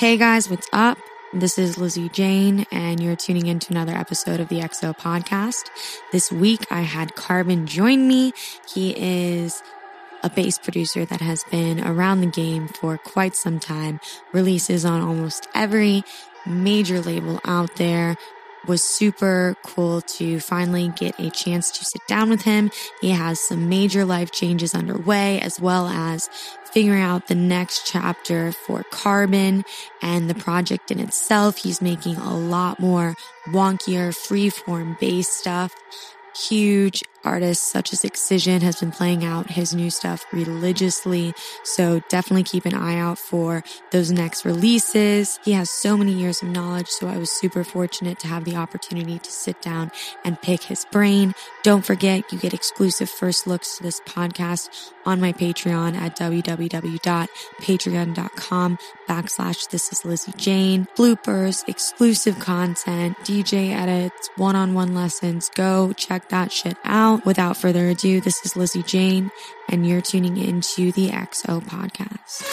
Hey guys, what's up? This is Lizzy Jane, and you're tuning in to another episode of the XO podcast. This week I had Carbin join me. He is a bass producer that has been around the game for quite some time, releases on almost every major label out there. Was super cool to finally get a chance to sit down with him. He has some major life changes underway as well as figuring out the next chapter for Carbin and the project in itself. He's making a lot more wonkier, freeform based stuff. Huge artists such as Excision has been playing out his new stuff religiously. So definitely keep an eye out for those next releases. He has so many years of knowledge. So I was super fortunate to have the opportunity to sit down and pick his brain. Don't forget, you get exclusive first looks to this podcast on my Patreon at www.patreon.com backslash this is Lizzy Jane. Bloopers, exclusive content, DJ edits, one-on-one lessons. Go check that shit out. Without further ado, this is Lizzy Jane, and you're tuning into the XO podcast.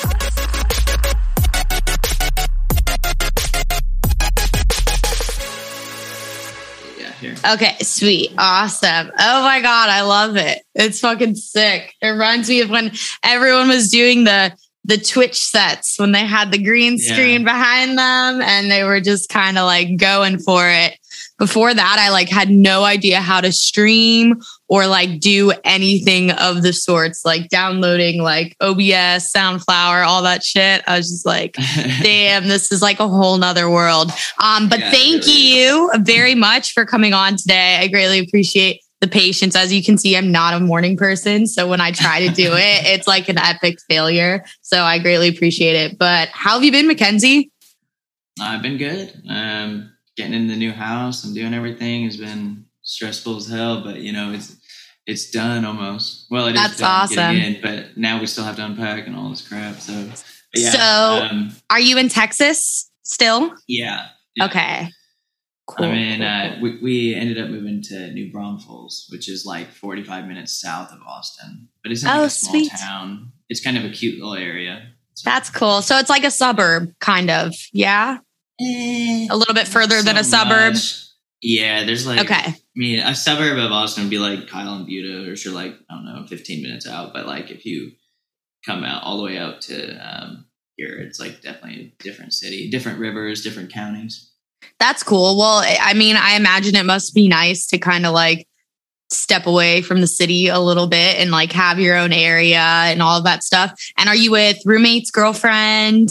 Yeah, here. Okay, sweet. Awesome. Oh my God, I love it. It's fucking sick. It reminds me of when everyone was doing the the Twitch sets when they had the green Yeah. screen behind them and they were just kind of like going for it. Before that, I like had no idea how to stream or like do anything of the sorts, like downloading like OBS, Soundflower, all that shit. I was just like, damn, this is like a whole nother world. Um, but Yeah, thank really you very much for coming on today. I greatly appreciate the patience. As you can see, I'm not a morning person. So when I try to do it, it's like an epic failure. So I greatly appreciate it. But how have you been, Mackenzie? I've been good. Um, getting in the new house and doing everything has been stressful as hell, but you know it's it's done almost. Well, it is That's done awesome. in, but now we still have to unpack and all this crap. So, yeah, So- um, Are you in Texas still? yeah, yeah. Okay. Cool. I mean, cool, uh, cool. we, we ended up moving to New Braunfels, which is like 45 minutes south of Austin, but it's in like Oh, a small sweet. town. It's kind of a cute little area. So- That's cool. So it's like a suburb, kind of. Yeah. Eh, A little bit further not than a so suburb. much. Yeah, there's like Okay. I mean, a suburb of Austin would be like Kyle and Buda, or you're like I don't know, 15 minutes out. But like if you come out all the way out to um, here, it's like definitely a different city, different rivers, different counties. That's cool. Well, I mean, I imagine it must be nice to kind of like step away from the city a little bit and like have your own area and all of that stuff. And are you with roommates, girlfriend,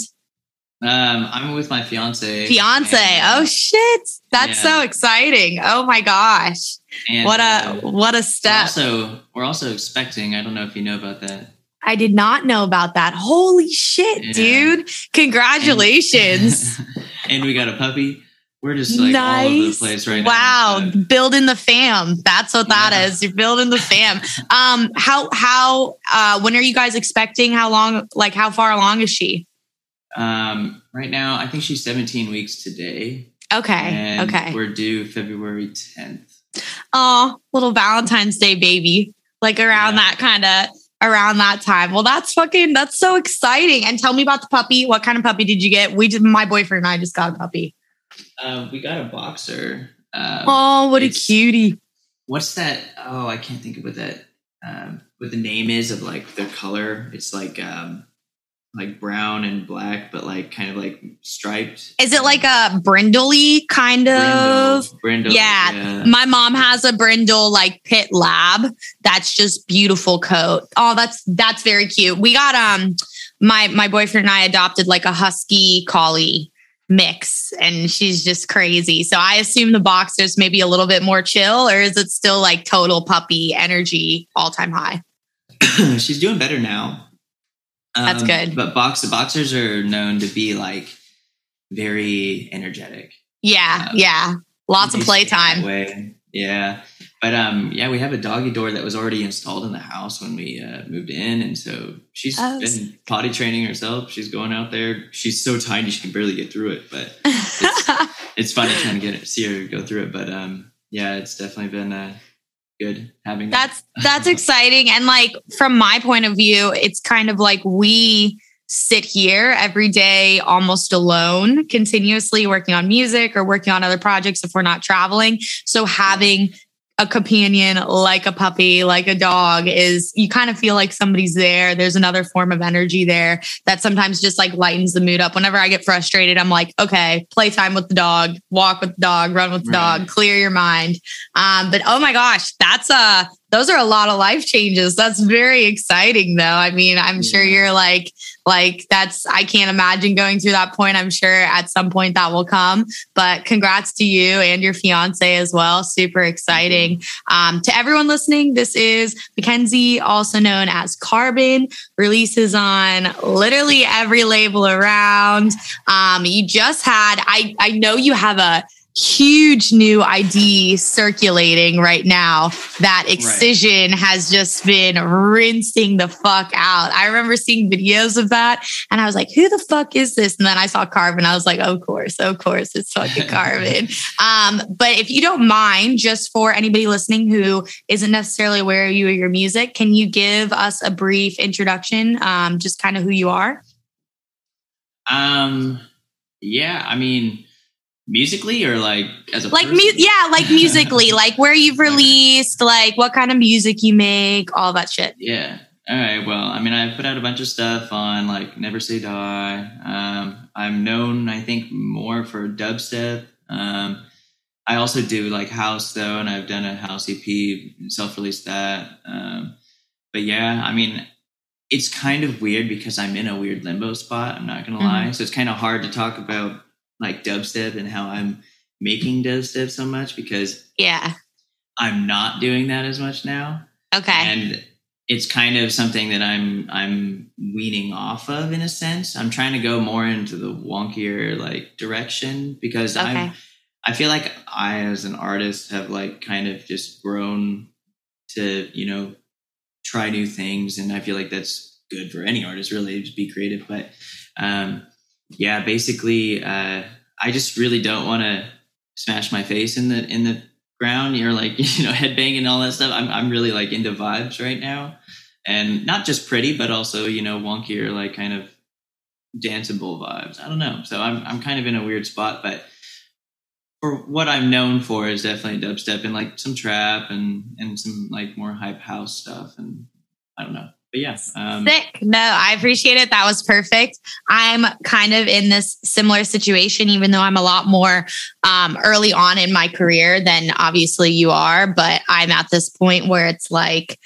Um, I'm with my fiance. fiance? and, uh, Oh shit. That's Yeah. so exciting. Oh my gosh. and, What a uh, what a step. also we're also expecting. I don't know if you know about that. I did not know about that. Holy shit, Yeah. dude. Congratulations. and we got a puppy. We're just like all over the place right wow. now. but- Building the fam. That's what that Yeah. is. You're building the fam. Um, how how uh when are you guys expecting? How long like how far along is she? Um, right now, I think she's 17 weeks today. Okay. And okay. We're due February 10th. Oh, little Valentine's Day baby. Like around Yeah. that kind of around that time. Well, that's fucking that's so exciting. And tell me about the puppy. What kind of puppy did you get? We did my boyfriend and I just got a puppy. Um, we got a boxer. Um, Oh, what a cutie. What's that? Oh, I can't think of what that, um, what the name is of like their color. It's like, um, like brown and black, but like kind of like striped. Is it like a brindley kind of? Brindle? Brindle, Yeah. My mom has a brindle like pit lab. That's just beautiful coat. Oh, that's that's very cute. We got um my my boyfriend and I adopted like a husky collie mix and she's just crazy. So I assume the boxer's maybe a little bit more chill or is it still like total puppy energy all time high? She's doing better now. That's Um, good. But box boxers are known to be like very energetic. Yeah, Uh, yeah. Lots of playtime. Yeah. But um, yeah, we have a doggy door that was already installed in the house when we uh, moved in, and so she's Oh, been potty training herself. She's going out there. She's so tiny she can barely get through it, but it's funny trying to get it, see her go through it. But um, yeah, it's definitely been uh, good having that. that's that's exciting and like from my point of view it's kind of like we sit here every day almost alone, continuously working on music or working on other projects if we're not traveling. So having a companion like a puppy, like a dog is you kind of feel like somebody's there. There's another form of energy there that sometimes just like lightens the mood up. Whenever I get frustrated, I'm like, okay, playtime with the dog, walk with the dog, run with the right. dog, clear your mind. Um, but oh my gosh, that's a those are a lot of life changes. That's very exciting though. I mean, I'm yeah. sure you're like, like that's, I can't imagine going through that point. I'm sure at some point that will come, but congrats to you and your fiance as well. Super exciting. Um, to everyone listening, this is Mackenzie, also known as Carbin, releases on literally every label around. Um, you just had, I, I know you have a, huge new ID circulating right now that Excision right. has just been rinsing the fuck out. I remember seeing videos of that and I was like, who the fuck is this? And then I saw Carbin. I was like, of course, of course, it's fucking Carbin. um, but if you don't mind, just for anybody listening who isn't necessarily aware of you or your music, can you give us a brief introduction, um, just kind of who you are? Um, yeah, I mean, musically or like as a like mu- yeah like musically like where you've released like what kind of music you make all that shit. Yeah. All right well i mean i've put out a bunch of stuff on like never say die. Um, i'm known i think more for dubstep. Um, i also do like house though and i've done a house ep self-released that. Um, but yeah i mean it's kind of weird because i'm in a weird limbo spot i'm not gonna mm-hmm. lie. So it's kind of hard to talk about like dubstep and how I'm making dubstep so much because yeah, I'm not doing that as much now. Okay. And it's kind of something that I'm I'm weaning off of in a sense. I'm trying to go more into the wonkier like direction because okay. I'm I feel like I as an artist have like kind of just grown to, you know, try new things and I feel like that's good for any artist really to be creative but um yeah, basically, uh, I just really don't want to smash my face in the in the ground. You're like you know headbanging and all that stuff. I'm I'm really like into vibes right now, and not just pretty, but also you know wonkier like kind of danceable vibes. I don't know. So I'm I'm kind of in a weird spot, but for what I'm known for is definitely dubstep and like some trap and and some like more hype house stuff and I don't know but yes, um, sick. No, I appreciate it. That was perfect. I'm kind of in this similar situation, even though I'm a lot more um, early on in my career than obviously you are. But I'm at this point where it's like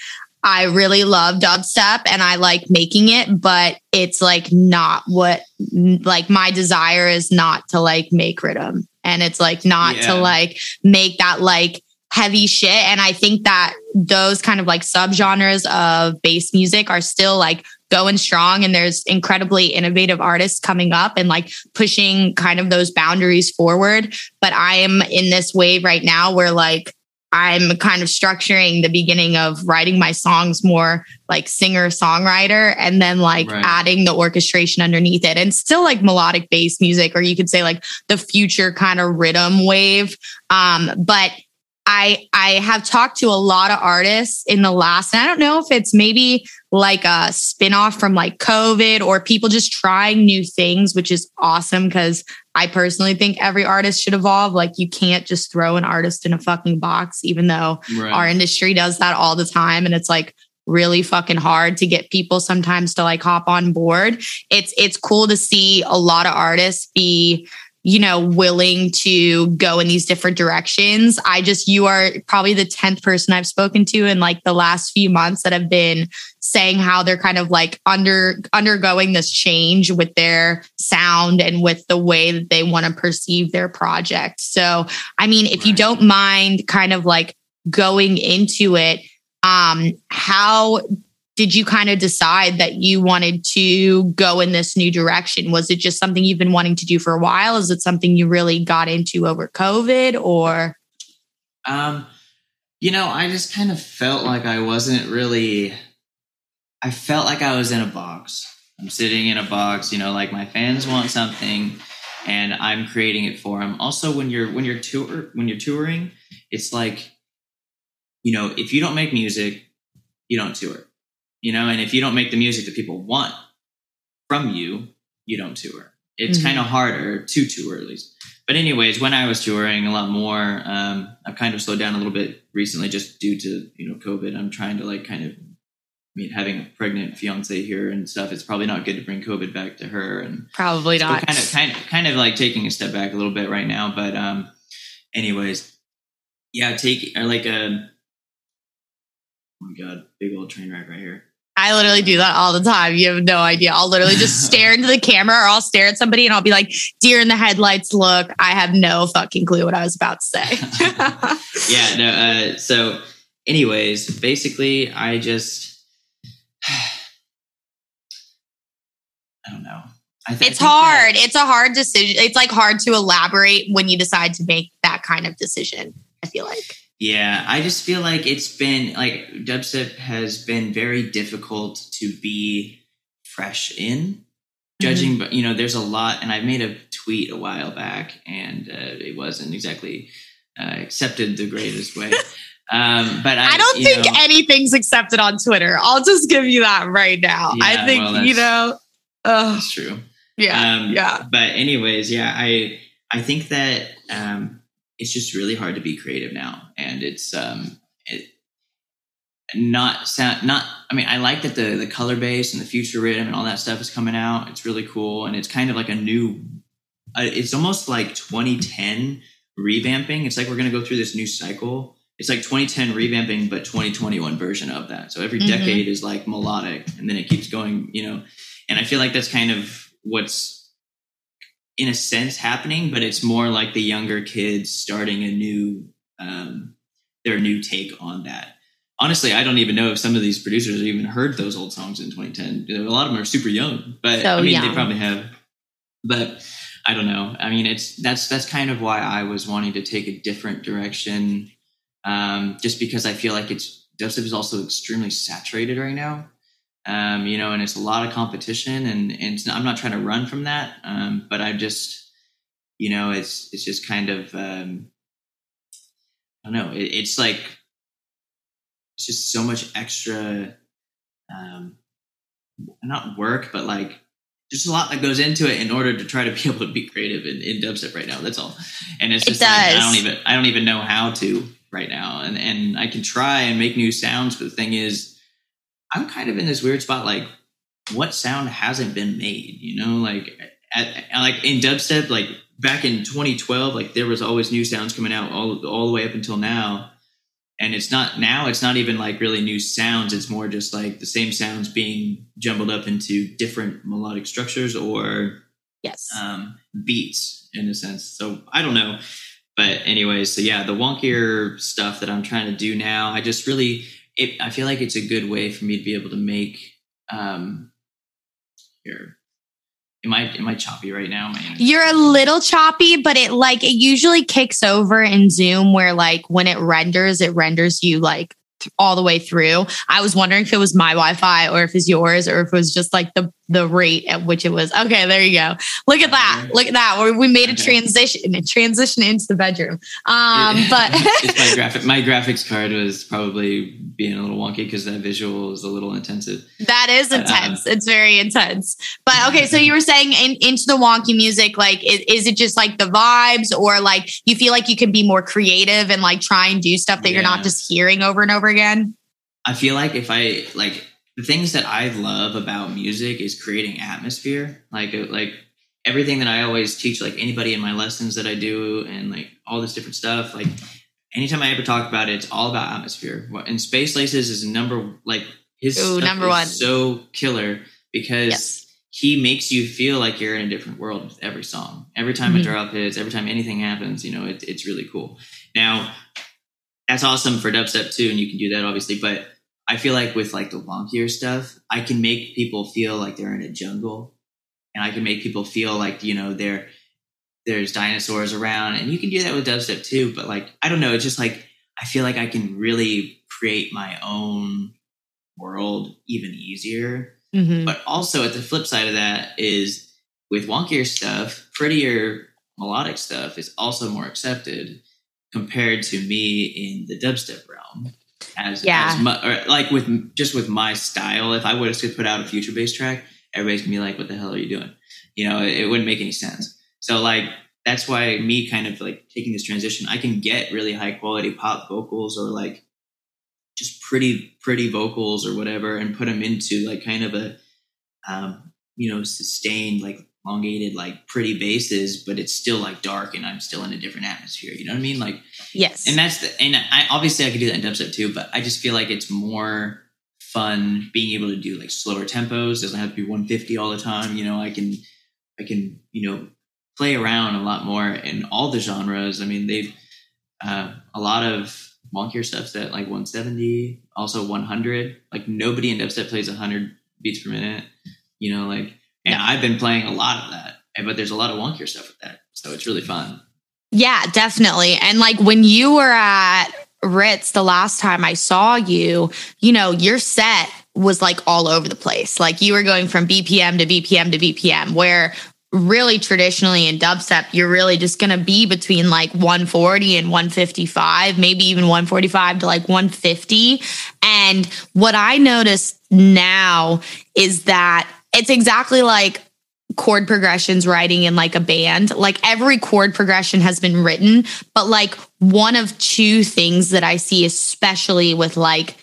I really love dubstep and I like making it, but it's like not what like my desire is not to like make rhythm and it's like not yeah. to like make that like heavy shit. And I think that those kind of like subgenres of bass music are still like going strong and there's incredibly innovative artists coming up and like pushing kind of those boundaries forward. But I am in this wave right now where like I'm kind of structuring the beginning of writing my songs more like singer songwriter and then like right. adding the orchestration underneath it and still like melodic bass music or you could say like the future kind of rhythm wave um but I I have talked to a lot of artists in the last, and I don't know if it's maybe like a spinoff from like COVID or people just trying new things, which is awesome because I personally think every artist should evolve. Like you can't just throw an artist in a fucking box, even though right. our industry does that all the time. And it's like really fucking hard to get people sometimes to like hop on board. It's it's cool to see a lot of artists be you know, willing to go in these different directions. I just, you are probably the 10th person I've spoken to in like the last few months that have been saying how they're kind of like under undergoing this change with their sound and with the way that they want to perceive their project. So, I mean, if right. you don't mind kind of like going into it, um, how did you kind of decide that you wanted to go in this new direction? Was it just something you've been wanting to do for a while? Is it something you really got into over COVID or? Um, you know, I just kind of felt like I wasn't really, I felt like I was in a box. I'm sitting in a box, you know, like my fans want something and I'm creating it for them. Also, when you're, when you're tour, when you're touring, it's like, you know, if you don't make music, you don't tour you know and if you don't make the music that people want from you, you don't tour. It's Mhm. kind of harder to tour at least. But anyways, when I was touring a lot more, um, I've kind of slowed down a little bit recently just due to you know COVID. I'm trying to like kind of, I mean, having a pregnant fiance here and stuff. It's probably not good to bring COVID back to her, and Probably not. kind of kind of kind of like taking a step back a little bit right now. But um, anyways, yeah, take or like a. Oh my god, big old train wreck right here. I literally do that all the time. You have no idea. I'll literally just stare into the camera or I'll stare at somebody and I'll be like, deer in the headlights look. I have no fucking clue what I was about to say. yeah no uh so anyways basically i just i don't know I th- it's think that- hard. It's a hard decision. It's like hard to elaborate when you decide to make that kind of decision. I feel like. Yeah i just feel like it's been like dubstep has been very difficult to be fresh in judging but you know there's a lot and i made a tweet a while back and uh, it wasn't exactly uh, accepted the greatest way um but i, I don't think know- anything's accepted on Twitter. I'll just give you that right now. Yeah, I think, well, you know, uh, that's true yeah, Um, yeah. But anyways, yeah, I I think that um, it's just really hard to be creative now, and it's um, it, not sound not. I mean, I like that the the color bass and the future rhythm and all that stuff is coming out. It's really cool, and it's kind of like a new. Uh, it's almost like 2010 revamping. It's like we're gonna go through this new cycle. It's like 2010 revamping, but 2021 version of that. So every Mhm. decade is like melodic, and then it keeps going. You know, and I feel like that's kind of what's in a sense happening, but it's more like the younger kids starting a new um, their new take on that. Honestly, I don't even know if some of these producers have even heard those old songs in 2010. A lot of them are super young, but So I mean, young. they probably have. But I don't know. I mean, it's that's that's kind of why I was wanting to take a different direction, um, just because I feel like it's dubstep is also extremely saturated right now um, you know, and it's a lot of competition, and, and it's not, I'm not trying to run from that, um, but I just, you know, it's it's just kind of, um, I don't know, it, it's like it's just so much extra, um, not work, but like just a lot that goes into it in order to try to be able to be creative in, in dubstep right now. That's all, and it's It just like, I don't even I don't even know how to right now, and and I can try and make new sounds, but the thing is. I'm kind of in this weird spot, like what sound hasn't been made, you know, like at, like in dubstep, like back in 2012, like there was always new sounds coming out all all the way up until now, and it's not now. It's not even like really new sounds. It's more just like the same sounds being jumbled up into different melodic structures or Yes. um, beats in a sense. So I don't know. But anyways, so yeah, the wonkier stuff that I'm trying to do now, I just really, it, I feel like it's a good way for me to be able to make. Um, here, am I am I choppy right now? You're a little choppy, but it like it usually kicks over in Zoom where like when it renders, it renders you like all the way through. I was wondering if it was my Wi-Fi or if it's yours or if it was just like the the rate at which it was. Okay, there you go. Look at that. Look at that. We- made a transition, a transition into the bedroom. Um, but my graphic. My graphics card was probably being a little wonky because that visual is a little intensive. That is uh, intense. it's very intense. But okay, so you were saying in, into the wonky music, like, is, is it just like the vibes, or like you feel like you can be more creative and like try and do stuff that you're not just hearing over and over again? I feel like if I like the things that I love about music is creating atmosphere. Like uh, like everything that I always teach, like anybody in my lessons that I do, and like all this different stuff. Like anytime I ever talk about it, it's all about atmosphere. And Space Laces is number like his Ooh, stuff number is one. so killer because Yes. he makes you feel like you're in a different world with every song. Every time a Mhm. drop hits, every time anything happens, you know, it, it's really cool. Now, that's awesome for dubstep too, and you can do that obviously. But I feel like with like the wonkier stuff, I can make people feel like they're in a jungle, and I can make people feel like you know they're there's dinosaurs around, and you can do that with dubstep too. But like I don't know, it's just like I feel like I can really create my own world even easier Mm-hmm. but also at the flip side of that is with wonkier stuff, prettier melodic stuff is also more accepted compared to me in the dubstep. As, Yeah. as mu- like with just with my style, if I would have put out a future bass track, everybody's gonna be like, "What the hell are you doing?" You know, it, it wouldn't make any sense. So like that's why me kind of like taking this transition, I can get really high quality pop vocals or like just pretty pretty vocals or whatever, and put them into like kind of a um, you know sustained like elongated like pretty bases, but it's still like dark and I'm still in a different atmosphere. You know what I mean? Like yes, and that's the and I obviously I could do that in dubstep too, but I just feel like it's more fun being able to do like slower tempos. Doesn't have to be 150 all the time. You know, I can I can you know play around a lot more in all the genres. I mean, they've uh, a lot of wonkier stuff's at like 170, also 100. Like nobody in dubstep plays 100 beats per minute. You know, like and I've been playing a lot of that, but there's a lot of wonkier stuff with that. So it's really fun. Yeah, definitely. And like when you were at Ritz the last time I saw you, you know, your set was like all over the place. Like you were going from BPM to BPM to BPM, where really traditionally in dubstep, you're really just going to be between like 140 and 155, maybe even 145 to like 150. And what I notice now is that it's exactly like chord progressions writing in like a band. Like every chord progression has been written, but like one of two things that I see, especially with like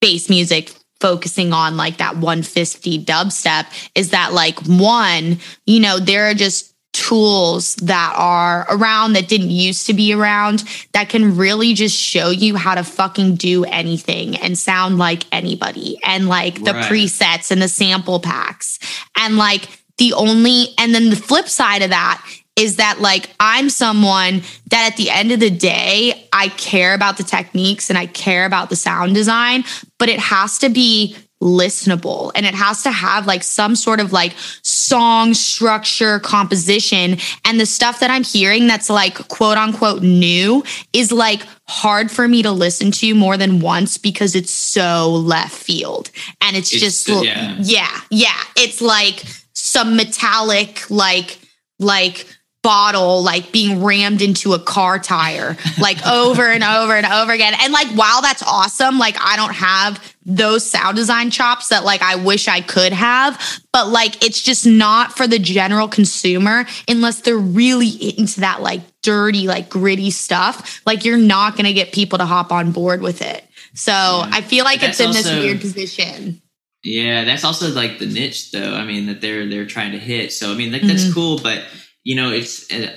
bass music focusing on like that 150 dubstep, is that like one, you know, there are just tools that are around that didn't used to be around that can really just show you how to fucking do anything and sound like anybody and like the right. presets and the sample packs and like the only and then the flip side of that is that like I'm someone that at the end of the day I care about the techniques and I care about the sound design but it has to be listenable and it has to have like some sort of like song structure composition and the stuff that i'm hearing that's like quote unquote new is like hard for me to listen to more than once because it's so left field and it's, it's just yeah. yeah yeah it's like some metallic like like bottle like being rammed into a car tire like over and over and over again. And like while that's awesome, like I don't have those sound design chops that like I wish I could have, but like it's just not for the general consumer unless they're really into that like dirty, like gritty stuff. Like you're not going to get people to hop on board with it. So yeah. I feel like it's in also, this weird position. Yeah, that's also like the niche though. I mean that they're they're trying to hit. So I mean like that's mm-hmm. cool, but you know, it's uh,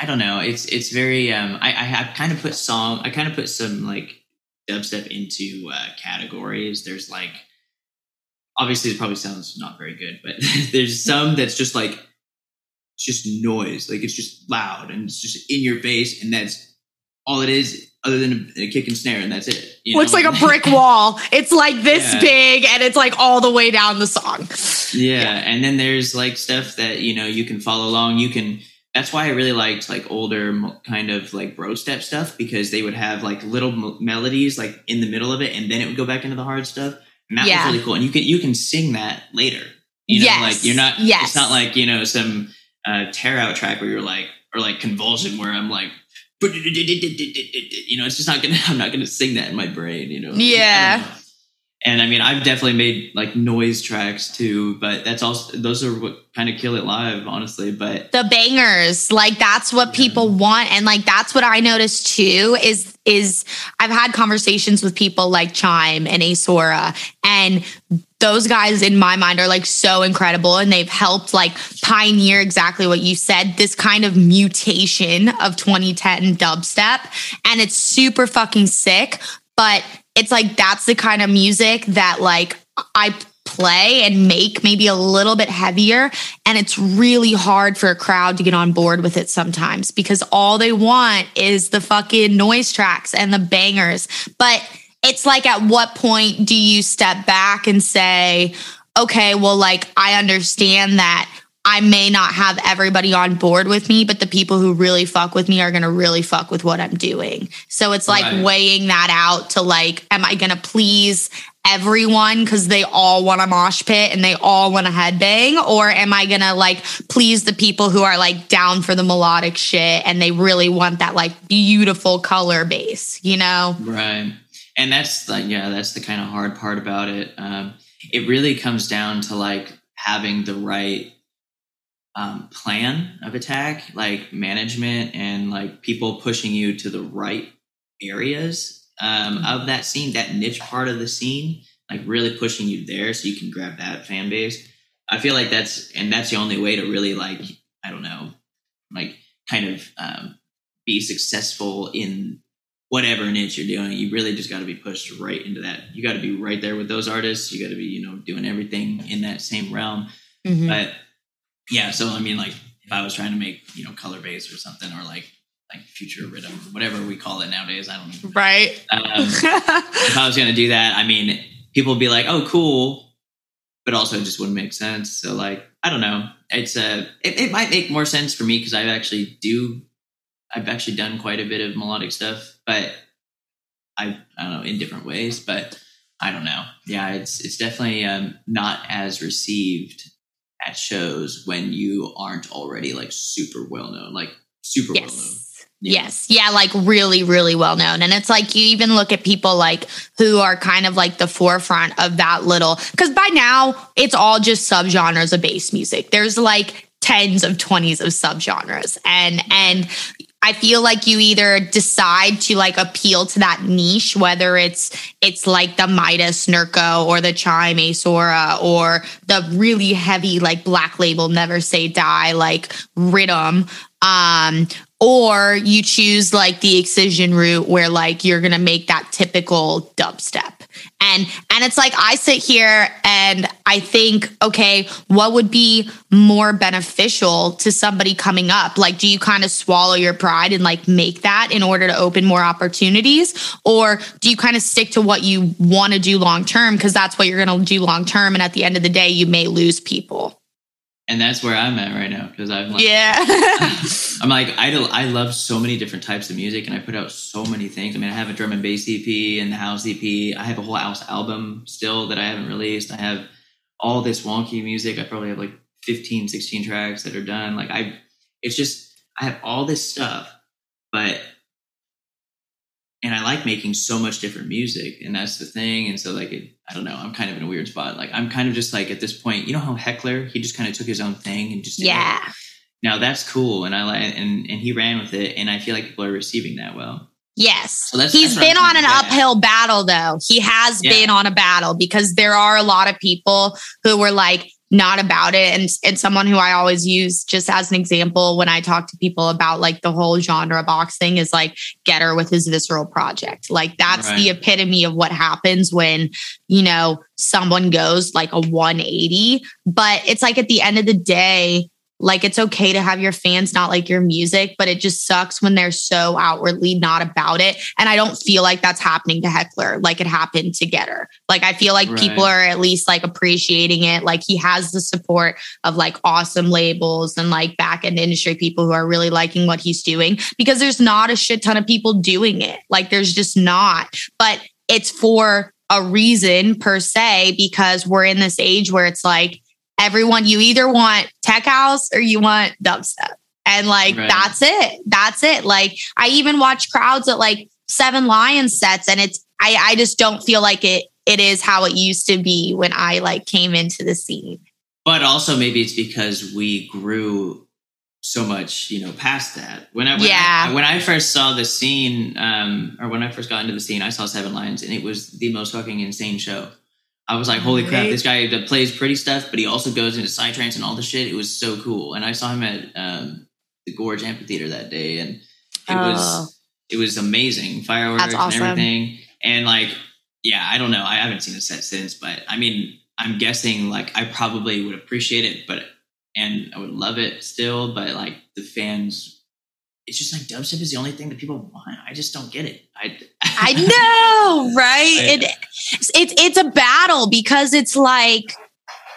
I don't know. It's it's very. Um, I I have kind of put song. I kind of put some like dubstep into uh, categories. There's like obviously it probably sounds not very good, but there's some that's just like it's just noise. Like it's just loud and it's just in your face, and that's all it is other than a, a kick and snare, and that's it. You know? Looks like a brick wall. It's like this yeah. big, and it's like all the way down the song. Yeah. yeah, and then there's like stuff that you know you can follow along. You can. That's why I really liked like older kind of like bro step stuff because they would have like little m- melodies like in the middle of it, and then it would go back into the hard stuff. And that yeah. was really cool. And you can you can sing that later. You know, yes. like you're not. Yes. It's not like you know some uh, tear out track where you're like or like convulsion where I'm like you know, it's just not gonna. I'm not gonna sing that in my brain. You know. Yeah. And I mean, I've definitely made like noise tracks too, but that's also those are what kind of kill it live, honestly. But the bangers, like that's what people want, and like that's what I noticed too. Is is I've had conversations with people like Chime and Asora, and those guys in my mind are like so incredible and they've helped like pioneer exactly what you said this kind of mutation of 2010 dubstep and it's super fucking sick but it's like that's the kind of music that like I play and make maybe a little bit heavier. And it's really hard for a crowd to get on board with it sometimes because all they want is the fucking noise tracks and the bangers. But it's like at what point do you step back and say, okay, well, like I understand that I may not have everybody on board with me, but the people who really fuck with me are going to really fuck with what I'm doing. So it's like right. weighing that out to like, am I going to please everyone because they all want a mosh pit and they all want a headbang? Or am I going to like please the people who are like down for the melodic shit and they really want that like beautiful color bass, you know? Right and that's like yeah that's the kind of hard part about it um, it really comes down to like having the right um, plan of attack, like management and like people pushing you to the right areas um, of that scene, that niche part of the scene, like really pushing you there so you can grab that fan base. I feel like that's and that's the only way to really like I don't know, like kind of um, be successful in whatever niche you're doing. You really just got to be pushed right into that. You got to be right there with those artists. You got to be you know doing everything in that same realm. Mhm. But yeah, so I mean, like if I was trying to make you know color bass or something, or like like future rhythm, whatever we call it nowadays, I don't know. Right. Um, if I was going to do that, I mean, people would be like, "Oh, cool," but also it just wouldn't make sense. So, like, I don't know. It's a. It, it might make more sense for me because I've actually do. I've actually done quite a bit of melodic stuff, but I I don't know in different ways. But I don't know. Yeah, it's it's definitely um, not as received at shows when you aren't already like super well known, like super well known. yes. Yes. Yeah, like really, really well known. And it's like you even look at people like who are kind of like the forefront of that little because by now it's all just subgenres of bass music. There's like tens of twenties of subgenres. And and I feel like you either decide to like appeal to that niche, whether it's it's like the MitiS Nurko or the Chime Asora or the really heavy like black label Never Say Die like rhythm. Um, or you choose like the excision route where like you're gonna make that typical dubstep and and it's like i sit here and i think okay what would be more beneficial to somebody coming up? Like do you kind of swallow your pride and like make that in order to open more opportunities? Or do you kind of stick to what you want to do long term? Because that's what you're going to do long term and at the end of the day you may lose people And that's where I'm at right now because I'm like, yeah I'm like, I, do, I love so many different types of music and I put out so many things. I mean, I have a drum and bass EP and the house EP. I have a whole house album still that I haven't released. I have all this wonky music. I probably have like 15, 16 tracks that are done. Like, I, it's just, I have all this stuff, but, and I like making so much different music and that's the thing. And so, like, it, I don't know, I'm kind of in a weird spot. Like, I'm kind of just like at this point, you know how Heckler, he just kind of took his own thing and just, did it? yeah Now that's cool, and I like, and and he ran with it, and I feel like people are receiving that well. Yes. So that's- He's that's been on an trying to get at. uphill battle though. He has Yeah. been on a battle because there are a lot of people who were like not about it. And and someone who I always use just as an example when I talk to people about like the whole genre box thing is like Getter with his visceral project. Like that's the epitome of what happens when, you know, someone goes like a 180, but it's like at the end of the day like it's okay to have your fans not like your music, but it just sucks when they're so outwardly not about it. And I don't feel like that's happening to Heckler like it happened to Getter. Like I feel like people are at least like appreciating it. Like he has the support of like awesome labels and like back end industry people who are really liking what he's doing because there's not a shit ton of people doing it. Like there's just not. But it's for a reason per se because we're in this age where it's like everyone you either want tech house or you want dubstep and like Right. that's it that's it like i even watch crowds at like seven lions sets and it's i i just don't feel like it it is how it used to be when i like came into the scene But also maybe it's because we grew so much, you know, past that. When I when, Yeah. I, when I first saw the scene, um, or when I first got into the scene, I saw Seven Lions, and it was the most fucking insane show. I was like, holy crap, this guy that plays pretty stuff, but he also goes into psytrance and all the shit. It was so cool. And I saw him at um, the Gorge Amphitheater that day, and it Oh. was it was amazing. Fireworks awesome. and everything. And like, yeah, I don't know. I haven't seen a set since, but I mean, I'm guessing like I probably would appreciate it, but and I would love it still, but like the fans, it's just like dubstep is the only thing that people want. I just don't get it. I i know right I- it, it's it's a battle because it's like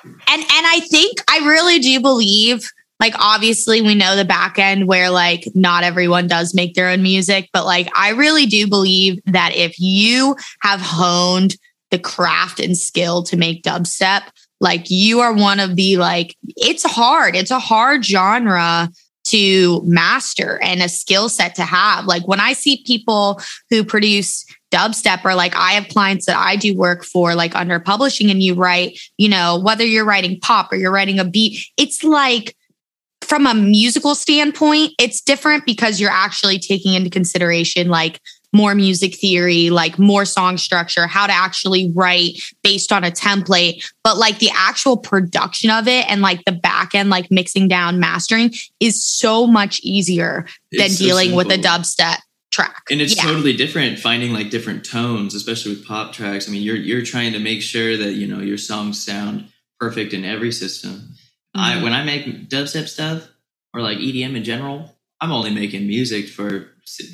and and i think i really do believe like obviously we know the back end where like not everyone does make their own music but like i really do believe that if you have honed the craft and skill to make dubstep like you are one of the like it's hard it's a hard genre to master and a skill set to have. Like when I see people who produce dubstep or like I have clients that I do work for like under publishing and you write, you know, whether you're writing pop or you're writing a beat, it's like from a musical standpoint, it's different because you're actually taking into consideration like more music theory, like more song structure, how to actually write based on a template. But like the actual production of it and like the back end, like mixing down, mastering is so much easier than so dealing with a dubstep track. and it's Yeah. totally different finding like different tones especially with pop tracks i mean you're you're trying to make sure that you know your songs sound perfect in every system i Mhm. when i make dubstep stuff or like edm in general i'm only making music for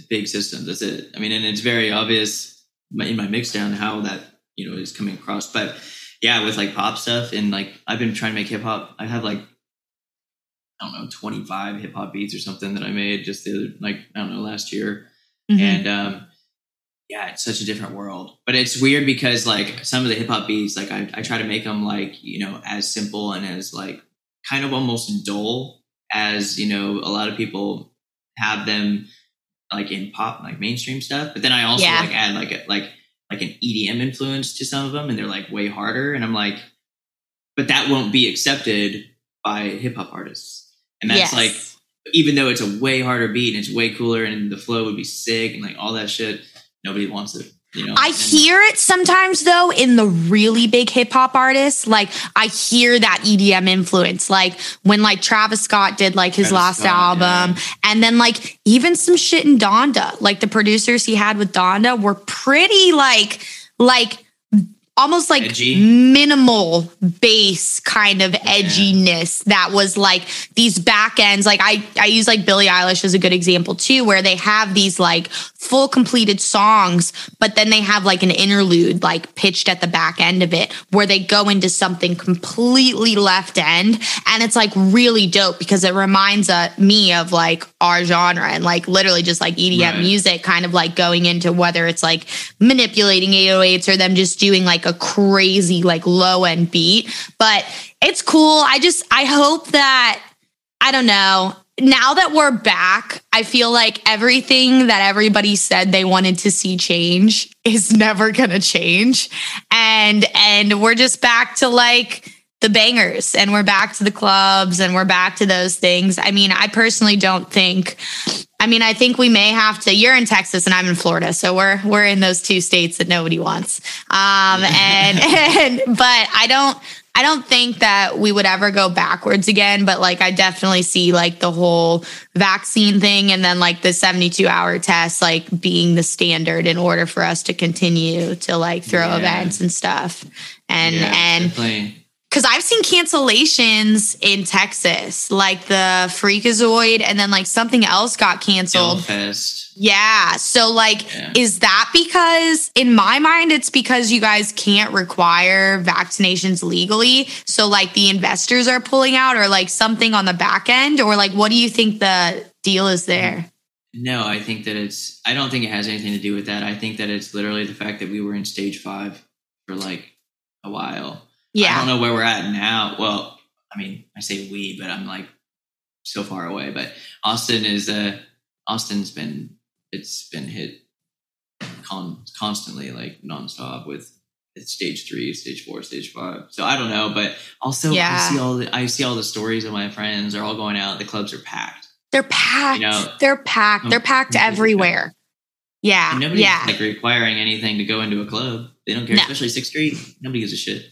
big systems that's it. I mean and it's very obvious in my mix down how that you know is coming across but yeah with like pop stuff and like i've been trying to make hip hop i have like I don't know, 25 hip hop beats or something that I made just the other, like, I don't know, last year. Mhm. and um yeah it's such a different world. But it's weird because like some of the hip hop beats like I, I try to make them like you know as simple and as like kind of almost dull as you know a lot of people have them like in pop like mainstream stuff but then i also Yeah. like add like a, like like an edm influence to some of them and they're like way harder and i'm like but that won't be accepted by hip hop artists and that's Yes. like even though it's a way harder beat and it's way cooler and the flow would be sick and like all that shit, nobody wants it. You know, I hear it sometimes though in the really big hip hop artists. Like I hear that EDM influence. Like when like Travis Scott did like his Travis last Scott, album. And then like even some shit in Donda. Like the producers he had with Donda were pretty like like almost like Edgy. minimal bass kind of edginess that was like these back ends like I I use like Billie Eilish as a good example too where they have these like full completed songs but then they have like an interlude like pitched at the back end of it where they go into something completely left end and it's like really dope because it reminds uh, me of like our genre and like literally just like EDM Right. music kind of like going into whether it's like manipulating 808s or them just doing like a crazy like low end beat but it's cool. I just i hope that i don't know. Now that we're back i feel like everything that everybody said they wanted to see change is never gonna change. And and we're just back to like the bangers and we're back to the clubs and we're back to those things i mean i personally don't think I mean, I think we may have to. You're in Texas and I'm in Florida, so we're we're in those two states that nobody wants. Um, and and but I don't I don't think that we would ever go backwards again. But like, I definitely see like the whole vaccine thing, and then like the 72 hour test like being the standard in order for us to continue to like throw Yeah. events and stuff. And Yeah, and definitely. Because I've seen cancellations in Texas, like the Freakazoid, and then like something else got canceled. Yeah. So, like, Yeah. is that because, in my mind, it's because you guys can't require vaccinations legally? So, like, the investors are pulling out, or like something on the back end, or like, what do you think the deal is there? No, I think that it's. I don't think it has anything to do with that. I think that it's literally the fact that we were in stage five for like a while. I don't know where we're at now. Well, I mean, I say we, but I'm like so far away. But Austin is. Uh, Austin's been. It's been hit con- constantly, like nonstop with. It's stage three, stage four, stage five. So I don't know, but also Yeah. I see all the I see all the stories of my friends. They're all going out. The clubs are packed. They're packed. You know- They're packed. They're packed everywhere. Yeah. And nobody's yeah. like requiring anything to go into a club. They don't care, No. especially Sixth Street. Nobody gives a shit.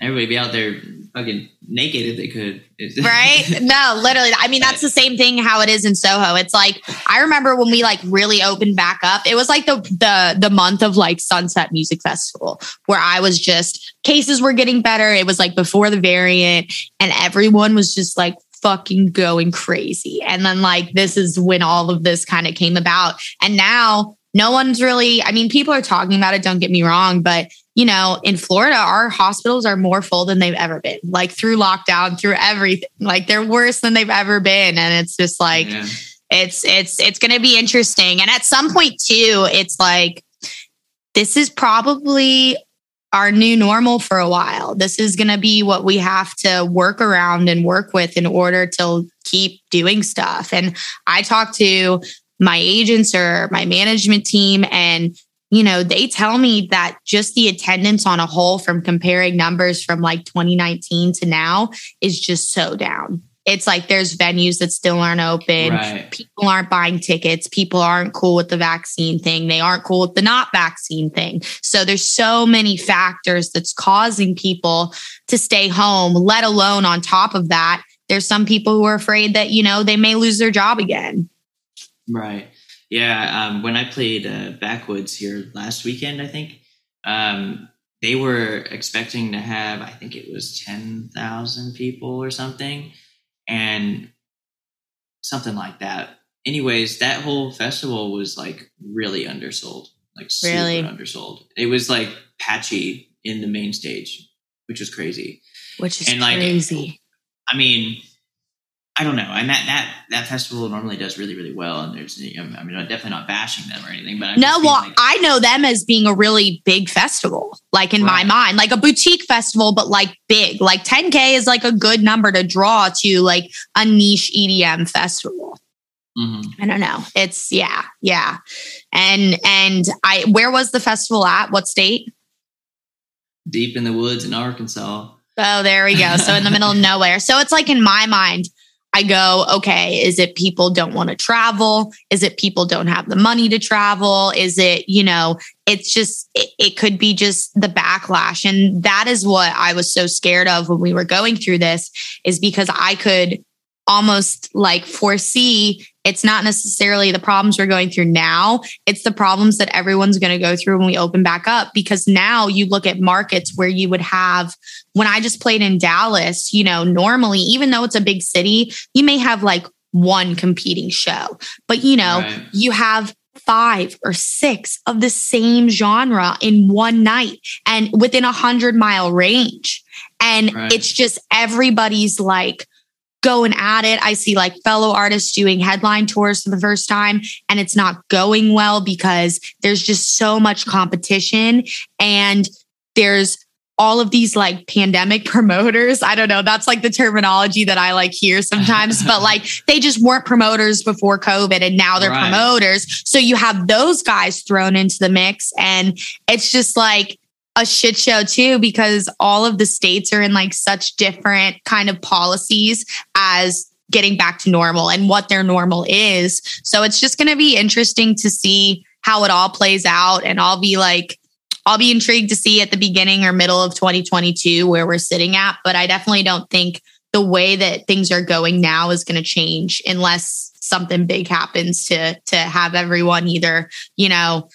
Everybody be out there fucking naked if they could. Right? No, literally. I mean, that's the same thing how it is in Soho. It's like I remember when we like really opened back up. It was like the the the month of like Sunset Music Festival where I was just cases were getting better. It was like before the variant and everyone was just like fucking going crazy. And then like this is when all of this kind of came about. And now no one's really I mean, people are talking about it, don't get me wrong, but you know, in Florida, our hospitals are more full than they've ever been, like through lockdown, through everything. Like they're worse than they've ever been. And it's just like, Yeah. it's, it's, it's going to be interesting. And at some point, too, it's like, this is probably our new normal for a while. This is going to be what we have to work around and work with in order to keep doing stuff. And I talk to my agents or my management team and you know, they tell me that just the attendance on a whole from comparing numbers from like 2019 to now is just so down it's like there's venues that still aren't open. Right. People aren't buying tickets. People aren't cool with the vaccine thing. They aren't cool with the not vaccine thing. So there's so many factors that's causing people to stay home, let alone on top of that, there's some people who are afraid that, you know, they may lose their job again. Right. Yeah. Um, when I played uh, Backwoods here last weekend, I think, um, they were expecting to have, I think it was 10,000 people or something and something like that. Anyways, that whole festival was like really undersold, like really? super undersold. It was like patchy in the main stage, which was crazy. Which is and crazy. Like, I mean, I don't know. And that that that festival normally does really really well. And there's I mean, I'm definitely not bashing them or anything, but I'm no. Well, like, I know them as being a really big festival, like in right. my mind, like a boutique festival, but like big. Like 10k is like a good number to draw to like a niche EDM festival. Mm-hmm. I don't know. It's yeah, yeah. And and I where was the festival at? What state? Deep in the woods in Arkansas. Oh, there we go. So in the middle of nowhere. So it's like in my mind, I go, okay, is it people don't want to travel? Is it people don't have the money to travel? Is it, you know, it's just, it, it, could be just the backlash. And that is what I was so scared of when we were going through this, is because I could almost like foresee it's not necessarily the problems we're going through now. It's the problems that everyone's going to go through when we open back up. Because now you look at markets where you would have, when I just played in Dallas, you know, normally, even though it's a big city, you may have like one competing show, but you know, right. you have five or six of the same genre in one night and within a hundred mile range. And right. it's just everybody's like, going at it. I see like fellow artists doing headline tours for the first time and it's not going well because there's just so much competition and there's all of these like pandemic promoters. I don't know. That's like the terminology that I like hear sometimes, but like they just weren't promoters before COVID and now they're right. promoters. So you have those guys thrown into the mix and it's just like, a shit show too because all of the states are in like such different kind of policies as getting back to normal and what their normal is. So it's just going to be interesting to see how it all plays out and I'll be like I'll be intrigued to see at the beginning or middle of 2022 where we're sitting at, but I definitely don't think the way that things are going now is going to change unless something big happens to to have everyone either, you know,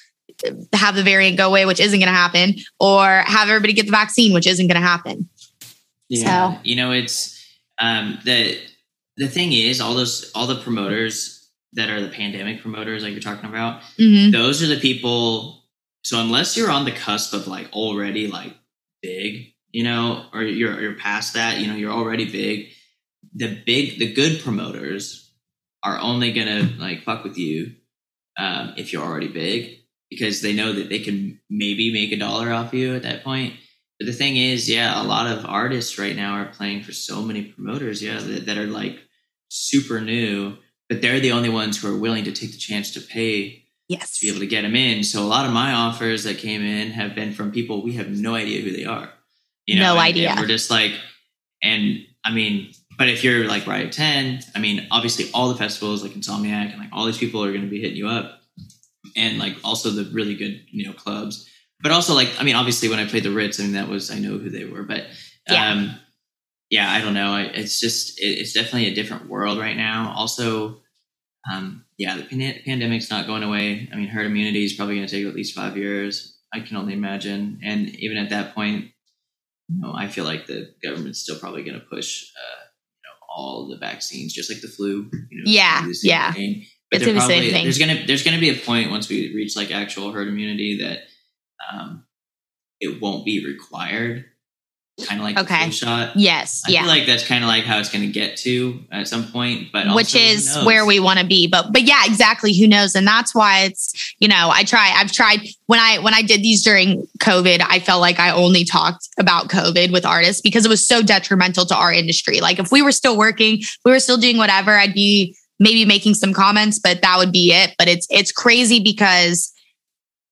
have the variant go away, which isn't going to happen, or have everybody get the vaccine, which isn't going to happen. Yeah, so. you know, it's um, the the thing is, all those all the promoters that are the pandemic promoters, like you're talking about, mm-hmm. those are the people. So unless you're on the cusp of like already like big, you know, or you're you're past that, you know, you're already big. The big, the good promoters are only gonna like fuck with you um, if you're already big because they know that they can maybe make a dollar off you at that point. But the thing is, yeah, a lot of artists right now are playing for so many promoters, yeah, that, that are like super new, but they're the only ones who are willing to take the chance to pay yes. to be able to get them in. So a lot of my offers that came in have been from people we have no idea who they are. You know, no and, idea. And we're just like, and I mean, but if you're like Riot Ten, I mean, obviously all the festivals like Insomniac and like all these people are going to be hitting you up and like also the really good you know clubs. But also like i mean obviously when i played the ritz i mean that was i know who they were but yeah. um yeah i don't know. It's just it's definitely a different world right now. Also um yeah the pan- pandemic's not going away. I mean herd immunity is probably going to take at least five years i can only imagine. And even at that point you know i feel like the government's still probably going to push uh you know all the vaccines just like the flu you know yeah yeah. thing. But it's the probably, same thing. There's gonna there's gonna be a point once we reach like actual herd immunity that um, it won't be required kind of like Okay. the shot. Yes, I yeah. feel like that's kind of like how it's going to get to at some point, but which also, is where we want to be but but yeah exactly who knows and that's why it's you know i try i've tried when i when i did these during covid i felt like i only talked about covid with artists because it was so detrimental to our industry like if we were still working we were still doing whatever i'd be maybe making some comments but that would be it. But it's it's crazy because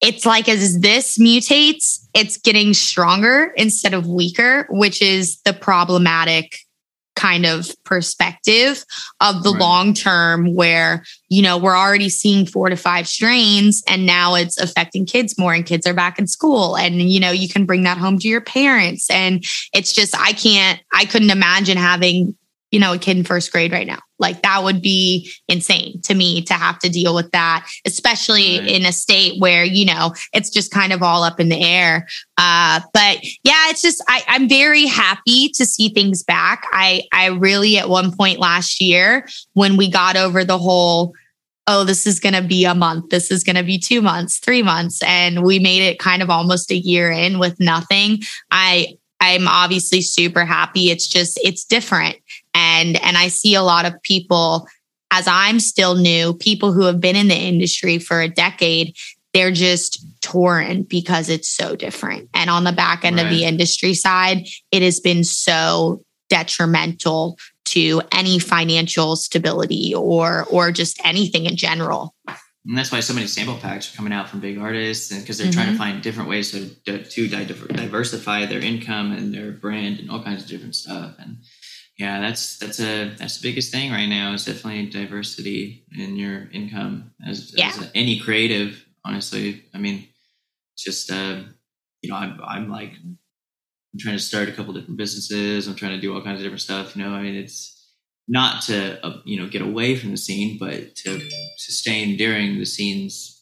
it's like as this mutates it's getting stronger instead of weaker which is the problematic kind of perspective of the Right. long term where you know we're already seeing four to five strains and now it's affecting kids more and kids are back in school. And you know you can bring that home to your parents. And it's just i can't i couldn't imagine having you know a kid in first grade right now like that would be insane to me to have to deal with that especially Right. in a state where you know it's just kind of all up in the air uh, but yeah, it's just I, I'm very happy to see things back. I I really at one point last year when we got over the whole oh this is going to be a month, this is going to be two months, three months, and we made it kind of almost a year in with nothing. I I'm obviously super happy. It's just it's different, and and I see a lot of people as I'm still new, people who have been in the industry for a decade, they're just torn because it's so different. And on the back end of the industry side, it has been so detrimental to any financial stability or or just anything in general. And that's why so many sample packs are coming out from big artists, because they're trying to mm-hmm. find different ways to to di- diversify their income and their brand and all kinds of different stuff. And yeah, that's that's a that's the biggest thing right now is definitely diversity in your income as, Yeah. as any creative. Honestly, I mean, it's just uh, you know, I'm I'm like I'm trying to start a couple different businesses. I'm trying to do all kinds of different stuff. You know, I mean, it's not to uh, you know get away from the scene, but to sustain during the scene's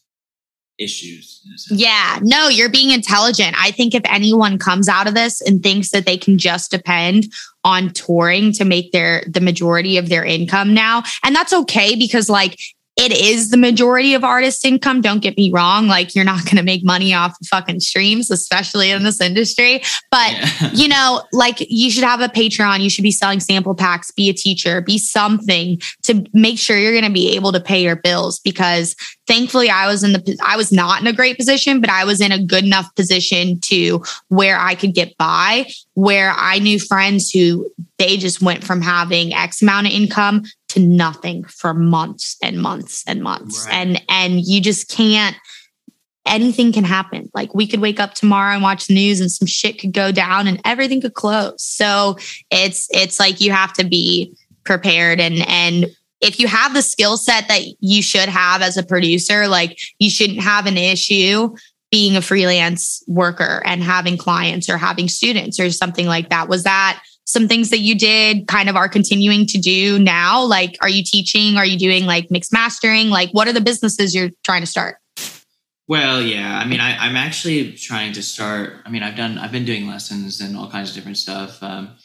issues. Yeah, no, you're being intelligent. I think if anyone comes out of this and thinks that they can just depend on touring to make their the majority of their income now, and that's okay because like it is the majority of artists' income. Don't get me wrong. Like you're not going to make money off of fucking streams, especially in this industry. But Yeah. you know, like you should have a Patreon, you should be selling sample packs, be a teacher, be something to make sure you're going to be able to pay your bills because thankfully I was in the I was not in a great position, but I was in a good enough position to where I could get by, where I knew friends who they just went from having X amount of income to nothing for months and months and months. Right. And and you just can't anything can happen. Like we could wake up tomorrow and watch the news and some shit could go down and everything could close. So it's it's like you have to be prepared and and if you have the skill set that you should have as a producer, like you shouldn't have an issue being a freelance worker and having clients or having students or something like that. Was that some things that you did kind of are continuing to do now? Like, are you teaching? Are you doing like mixed mastering? Like, what are the businesses you're trying to start? Well, yeah. I mean, I, I'm actually trying to start. I mean, I've done, I've been doing lessons and all kinds of different stuff. Um,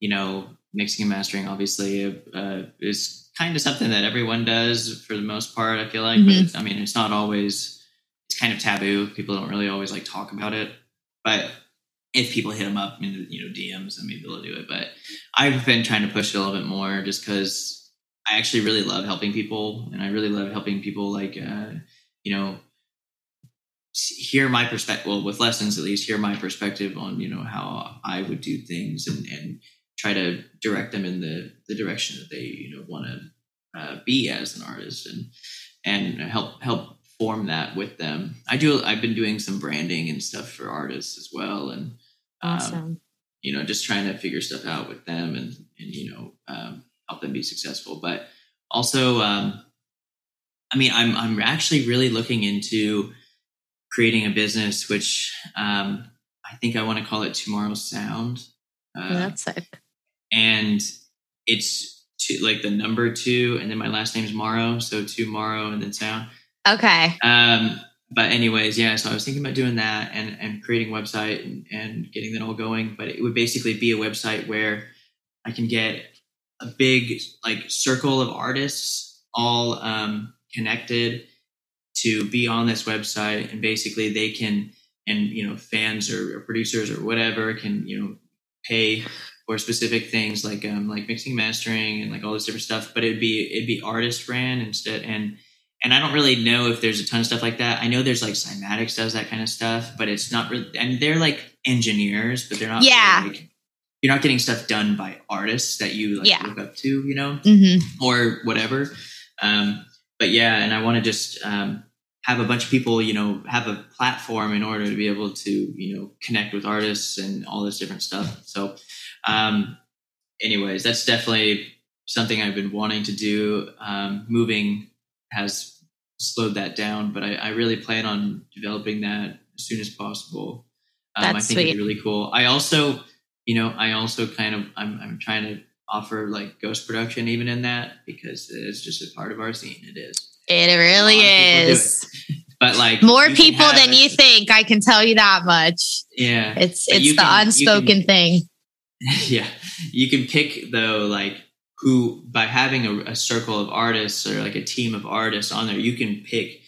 you know, mixing and mastering obviously uh, is kind of something that everyone does for the most part. I feel like, but it's, I mean, it's not always. It's kind of taboo. People don't really always like talk about it. But if people hit them up you know DMs, then maybe they'll do it. But I've been trying to push it a little bit more, just because I actually really love helping people, and I really love helping people like uh, you know hear my perspective well with lessons at least hear my perspective on you know how i would do things and and try to direct them in the the direction that they you know want to uh, be as an artist and and help help form that with them. I do i've been doing some branding and stuff for artists as well and um, you know just trying to figure stuff out with them and and you know um, help them be successful. But also um, i mean i'm i'm actually really looking into creating a business which um, i think i want to call it Tomorrow sound. Uh, That's sick. and it's two, like the number two and then my last name is morrow so tomorrow and then sound Okay. um, but anyways, yeah. So I was thinking about doing that and and creating a website and, and getting that all going. But it would basically be a website where I can get a big like circle of artists all um, connected to be on this website, and basically they can and you know fans or, or producers or whatever can you know pay for specific things like um like mixing, mastering, and like all this different stuff. But it'd be it'd be artist ran instead, and and I don't really know if there's a ton of stuff like that. I know there's like Cymatics does that kind of stuff, but it's not really. And they're like engineers, but they're not. Yeah. Really, like, you're not getting stuff done by artists that you like Yeah. look up to, you know hmm or whatever. Um, but yeah, and I want to just um, have a bunch of people, you know, have a platform in order to be able to, you know, connect with artists and all this different stuff. So, um, anyways, that's definitely something I've been wanting to do. Um, moving has slowed that down, but I, I really plan on developing that as soon as possible. Um, I think it'd sweet. be really cool. I also, you know, I also kind of I'm I'm trying to offer like ghost production even in that because it's just a part of our scene. It is, It really A lot of people do is. but like More people than you think. I can tell you that much. Yeah, It's it's the can- unspoken can- thing. yeah. You can pick though, like who by having a, a circle of artists or like a team of artists on there, you can pick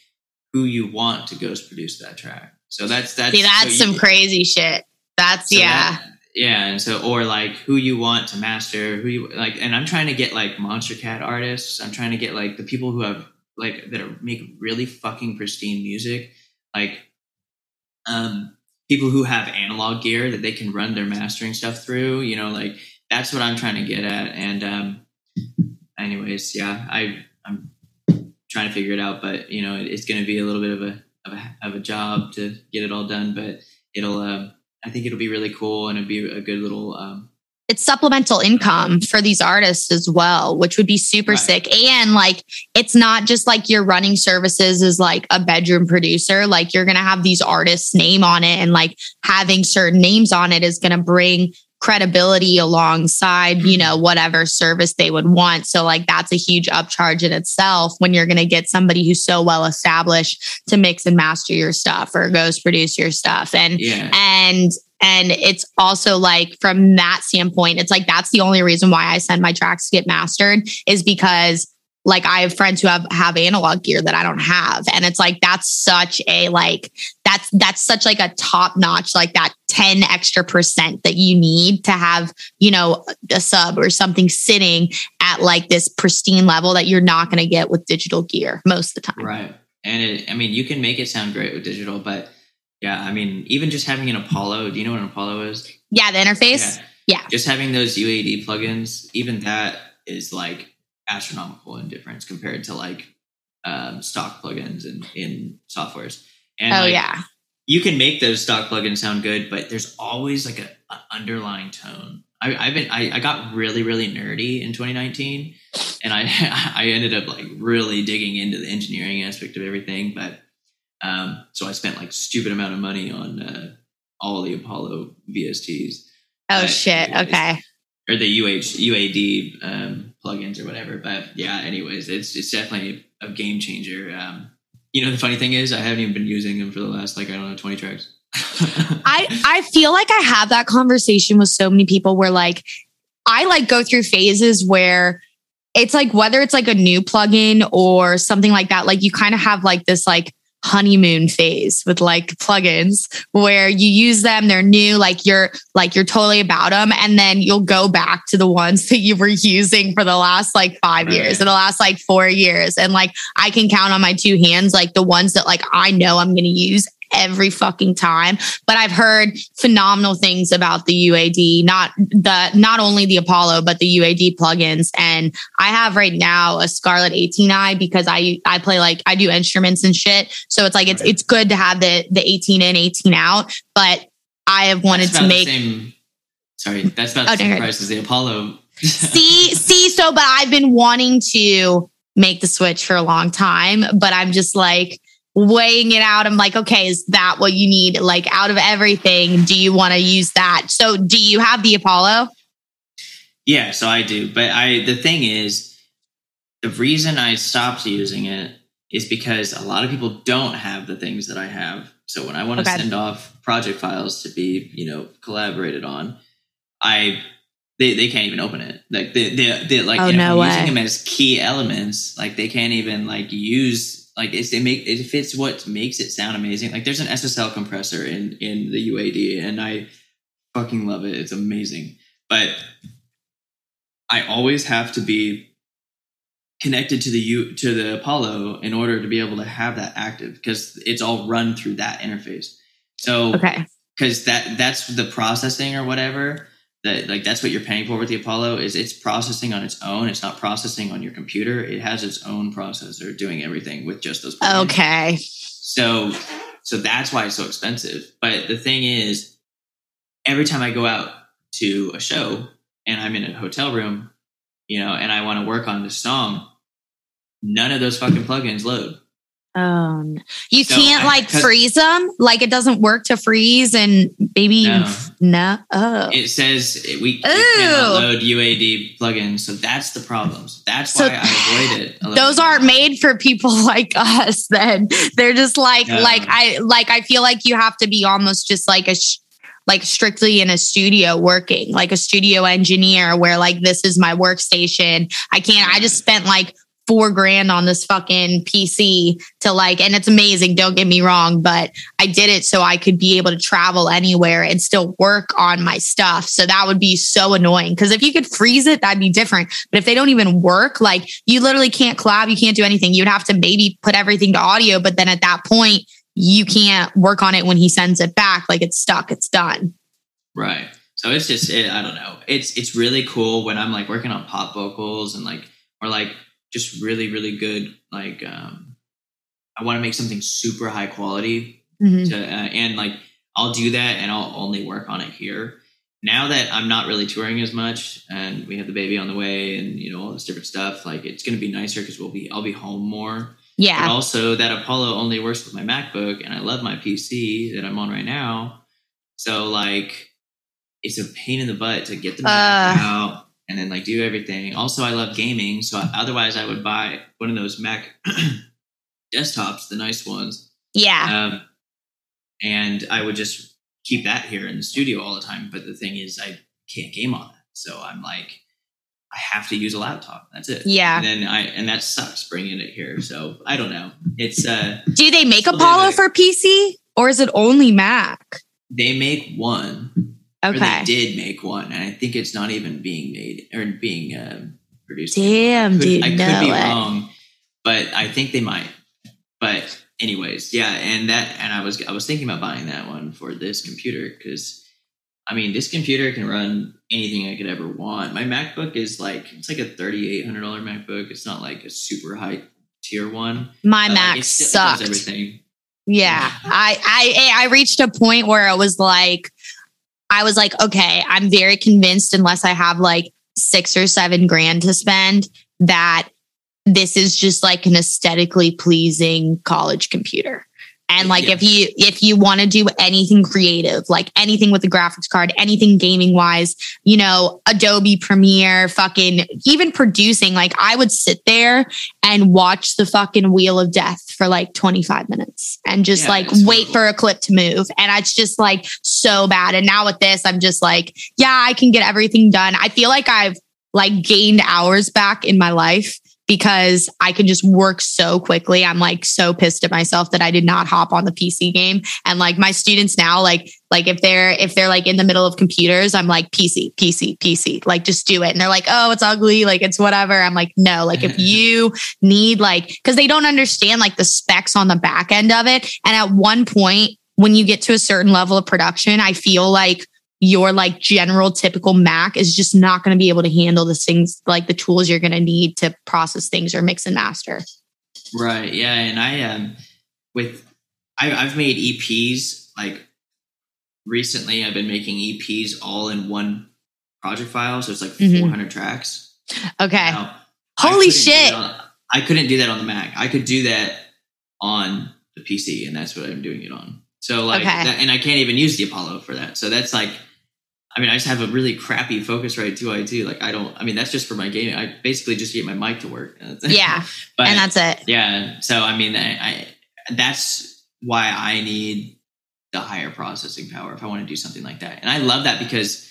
who you want to ghost produce that track. So that's that's See, that's so some you- crazy shit. That's so yeah. that- yeah, and so or like who you want to master, who you like, and I'm trying to get like Monstercat artists. I'm trying to get like the people who have like that are, make really fucking pristine music, like um people who have analog gear that they can run their mastering stuff through. You know, like that's what I'm trying to get at. And um anyways, yeah, I I'm trying to figure it out, but you know, it, it's going to be a little bit of a of a of a job to get it all done, but it'll. Um, I think it'll be really cool and it'll be a good little. Um, it's supplemental income for these artists as well, which would be super Right. sick. And like, it's not just like you're running services as like a bedroom producer. Like, you're going to have these artists' name on it, and like having certain names on it is going to bring credibility alongside, you know, whatever service they would want. So, like, that's a huge upcharge in itself when you're going to get somebody who's so well established to mix and master your stuff or ghost produce your stuff. And yeah, and and it's also like from that standpoint it's like that's the only reason why i send my tracks to get mastered is because like i have friends who have have analog gear that i don't have and it's like that's such a like that's that's such like a top notch like that 10 extra percent that you need to have you know a sub or something sitting at like this pristine level that you're not going to get with digital gear most of the time right. And it, I mean, you can make it sound great with digital, but yeah, I mean, even just having an Apollo. Do you know what an Apollo is? yeah the interface Yeah. Just having those UAD plugins, even that is like astronomical in difference compared to like um, stock plugins in in softwares. And oh like, yeah you can make those stock plugins sound good, but there's always like a, a underlying tone. I, I've been I, I got really really nerdy in 2019, and I I ended up like really digging into the engineering aspect of everything. But um, so I spent like stupid amount of money on uh, all the Apollo VSTs oh shit okay or the UH UAD um, plugins or whatever. But yeah, anyways, it's it's definitely a game changer. Um, you know, the funny thing is, I haven't even been using them for the last like I don't know twenty tracks. I I feel like I have that conversation with so many people where like I like go through phases where it's like whether it's like a new plugin or something like that like you kind of have like this like honeymoon phase with like plugins where you use them they're new like you're like you're totally about them and then you'll go back to the ones that you were using for the last like 5 Right. years or the last like 4 years and like I can count on my two hands like the ones that like I know I'm going to use every fucking time but I've heard phenomenal things about the UAD, not the not only the Apollo but the UAD plugins. And I have right now a Scarlett 18i because I I play like I do instruments and shit. So it's like it's Right. it's good to have the the 18 in, 18 out. But I have wanted That's to make the same. Sorry, that's about Oh, the same no, price as the Apollo. see see so but I've been wanting to make the switch for a long time, but I'm just like weighing it out. I'm like, okay, is that what you need? Like out of everything, do you want to use that? So do you have the Apollo? Yeah, so I do. But I the thing is the reason I stopped using it is because a lot of people don't have the things that I have. So when I want to Okay. send off project files to be, you know, collaborated on, I they, they can't even open it. Like they they, like Oh, you know, no using them as key elements, like they can't even like use like it's they make if it's what makes it sound amazing. Like there's an SSL compressor in in the UAD and I fucking love it. It's amazing. But I always have to be connected to the U to the Apollo in order to be able to have that active because it's all run through that interface. So Okay. because that that's the processing or whatever that like that's what you're paying for with the Apollo is it's processing on its own. It's not processing on your computer. It has its own processor doing everything with just those. Okay. So so that's why it's so expensive. But the thing is, every time I go out to a show and I'm in a hotel room, you know, and I want to work on this song, none of those fucking plugins load. Um, you So can't I- like freeze them. Like it doesn't work to freeze, and maybe No. no. Oh, It says we, cannot load UAD plugins, so that's the problem. So that's So why I avoid it. those aren't made for people like us. Then they're just like No. like I like I feel like you have to be almost just like a. Sh- like strictly in a studio working like a studio engineer where like this is my workstation i can't i just spent like four grand on this fucking pc to like and it's amazing don't get me wrong but i did it so i could be able to travel anywhere and still work on my stuff. So that would be so annoying because if you could freeze it that'd be different. But if they don't even work like you literally can't collab you can't do anything. You'd have to maybe put everything to audio but then at that point you can't work on it when he sends it back. Like it's stuck it's done. Right. So it's just it, I don't know. It's it's really cool when I'm like working on pop vocals and like or like just really really good like um I want to make something super high quality Mhm. to uh, and like I'll do that and I'll only work on it here. Now that I'm not really touring as much and we have the baby on the way and you know all this different stuff, like it's going to be nicer because we'll be I'll be home more. But yeah also that Apollo only works with my MacBook and I love my PC that I'm on right now. So like it's a pain in the butt to get the Mac Uh. out and then like do everything. Also I love gaming, so otherwise I would buy one of those Mac desktops, the nice ones. yeah Um and I would just keep that here in the studio all the time. But the thing is I can't game on that. So I'm like I have to use a laptop. That's it. Yeah. And then I and that sucks bringing it here. So I don't know. It's uh do they make apollo for pc or is it only mac they make one. Or okay they did make one, and I think it's not even being made or being um, produced. Damn, I could, dude, I could be wrong, but I think they might. But anyways, yeah, and that and I was I was thinking about buying that one for this computer because I mean this computer can run anything I could ever want. My MacBook is like it's like a thirty eight hundred dollar MacBook. It's not like a super high tier one. my like, mac does sucked everything. Yeah. I, I I reached a point where it was like I was like, okay, I'm very convinced unless I have like six or seven grand to spend that this is just like an aesthetically pleasing college computer. And like Yeah. if you if you want to do anything creative, like anything with the graphics card, anything gaming wise, you know, Adobe Premiere, fucking even producing, like I would sit there and watch the fucking wheel of death for like 25 minutes and just Yeah, like wait horrible. for a clip to move. And it's just like so bad. And now with this, I'm just like, yeah, I can get everything done. I feel like I've like gained hours back in my life because I can just work so quickly. I'm like so pissed at myself that I did not hop on the PC game. And like my students now, like, like if they're if they're like in the middle of computers, I'm like PC, PC, PC, like just do it. And they're like, oh, it's ugly, like it's whatever. I'm like, no, like if you need like because they don't understand like the specs on the back end of it. And at one point, when you get to a certain level of production, I feel like your like general typical Mac is just not going to be able to handle the things like the tools you're going to need to process things or mix and master. Right. Yeah. And I um with I, I've made EPs like recently. I've been making EPs all in one project file, so it's like Mhm. 400 tracks. Okay. Now, Holy couldn't shit. on- I couldn't do that on the Mac. I could do that on the PC, and that's what I'm doing it on. So like, Okay. that, and I can't even use the Apollo for that. So that's like, I mean, I just have a really crappy Focusrite 2i2. Like, I don't. I mean, that's just for my gaming. I basically just get my mic to work. Yeah. but and that's it. yeah. So I mean, I, I that's why I need the higher processing power if I want to do something like that. And I love that because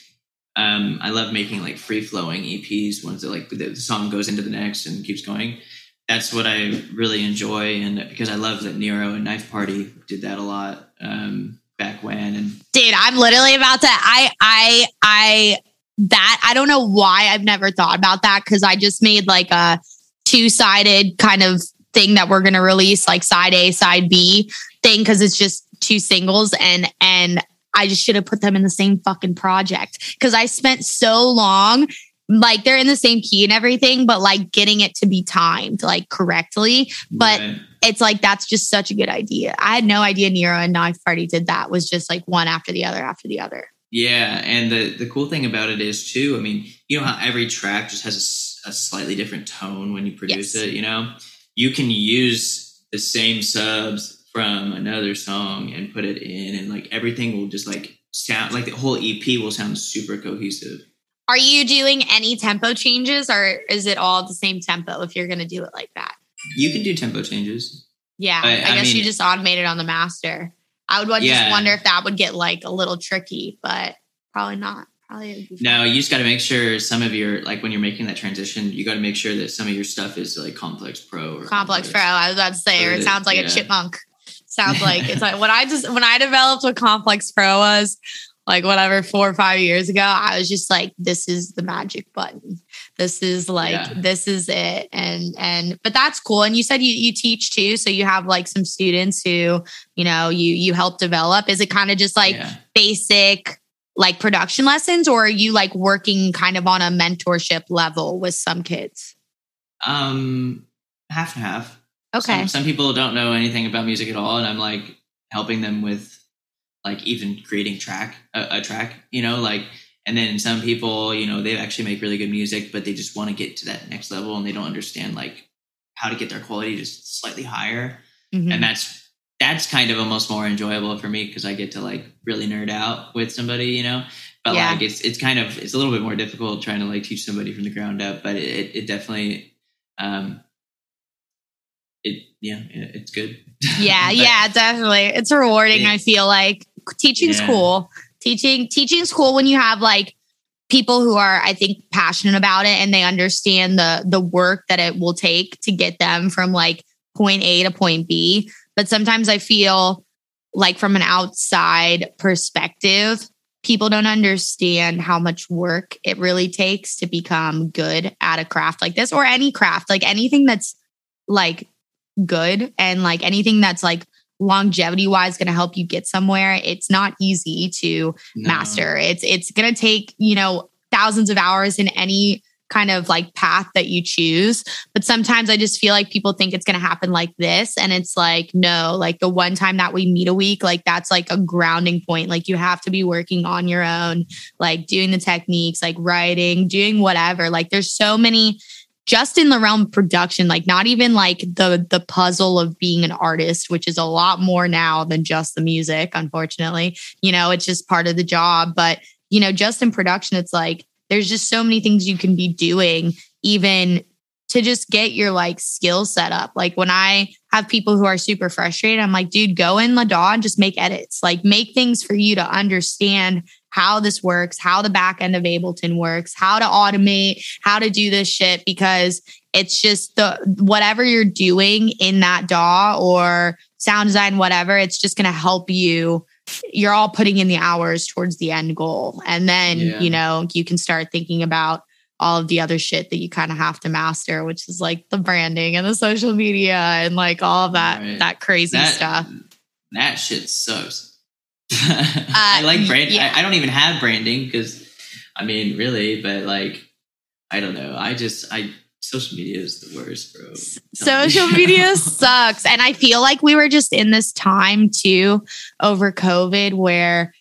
um, I love making like free flowing EPs ones that like the, the song goes into the next and keeps going. That's what I really enjoy, and because I love that Nero and Knife Party did that a lot um, back when. And dude, I'm literally about to. I I I that I don't know why I've never thought about that because I just made like a two sided kind of thing that we're gonna release, like side A, side B thing, because it's just two singles and and I just should have put them in the same fucking project because I spent so long like they're in the same key and everything, but like getting it to be timed like correctly. But right. It's like that's just such a good idea. I had no idea Nero and Knife Party did that. Was just like one after the other after the other. Yeah, and the the cool thing about it is too. I mean, you know how every track just has a, a slightly different tone when you produce yes. it. You know, you can use the same subs from another song and put it in, and like everything will just like sound like the whole EP will sound super cohesive. Are you doing any tempo changes or is it all the same tempo if you're going to do it like that? You can do tempo changes. Yeah. I, I guess mean, you just automated on the master. I would yeah. just wonder if that would get like a little tricky, but probably not. Probably no, you just got to make sure some of your like when you're making that transition, you got to make sure that some of your stuff is like Complex Pro or Complex, Complex Pro. I was about to say, or it sounds like yeah. a chipmunk. Sounds like it's like when I just when I developed what Complex Pro was, like whatever four or five years ago i was just like this is the magic button. This is like yeah. this is it. And and but that's cool. And you said you you teach too. So you have like some students who you know you you help develop. Is it kind of just like yeah. basic like production lessons or are you like working kind of on a mentorship level with some kids? Um half and half. Okay. some, some people don't know anything about music at all and i'm like helping them with like even creating track a, a, track you know like and then some people you know they actually make really good music but they just want to get to that next level and they don't understand like how to get their quality just slightly higher. Mm-hmm. and that's that's kind of almost more enjoyable for me because i get to like really nerd out with somebody you know? But yeah. like it's it's kind of it's a little bit more difficult trying to like teach somebody from the ground up but it, it definitely um it yeah it's good. Yeah yeah definitely. It's rewarding it, i feel like teaching's yeah. cool. Teaching teaching's cool when you have like people who are I think passionate about it and they understand the the work that it will take to get them from like point A to point B. But sometimes I feel like from an outside perspective, people don't understand how much work it really takes to become good at a craft like this or any craft, like anything that's like good and like anything that's like longevity wise going to help you get somewhere. It's not easy to no. master. It's it's going to take you know thousands of hours in any kind of like path that you choose. But sometimes i just feel like people think it's going to happen like this and it's like no like the one time that we meet a week like that's like a grounding point. Like you have to be working on your own like doing the techniques like writing doing whatever. Like there's so many just in the realm of production, like not even like the the puzzle of being an artist, which is a lot more now than just the music, unfortunately. You know, it's just part of the job. But, you know, just in production, it's like there's just so many things you can be doing, even to just get your like skill set up. Like when I have people who are super frustrated, I'm like, dude, go in the DAW and just make edits, like make things for you to understand how this works, how the back end of Ableton works, how to automate, how to do this shit because it's just the whatever you're doing in that DAW or sound design, whatever, it's just going to help you. You're all putting in the hours towards the end goal. And then, yeah. you know, you can start thinking about all of the other shit that you kind of have to master, which is like the branding and the social media and like all of that, right. that crazy that, stuff. That shit sucks. Uh, I like brand. Yeah. I, I, don't even have branding because, I mean, really, but like, I don't know. I just I social media is the worst, bro. Social media sucks, and I feel like we were just in this time too over COVID where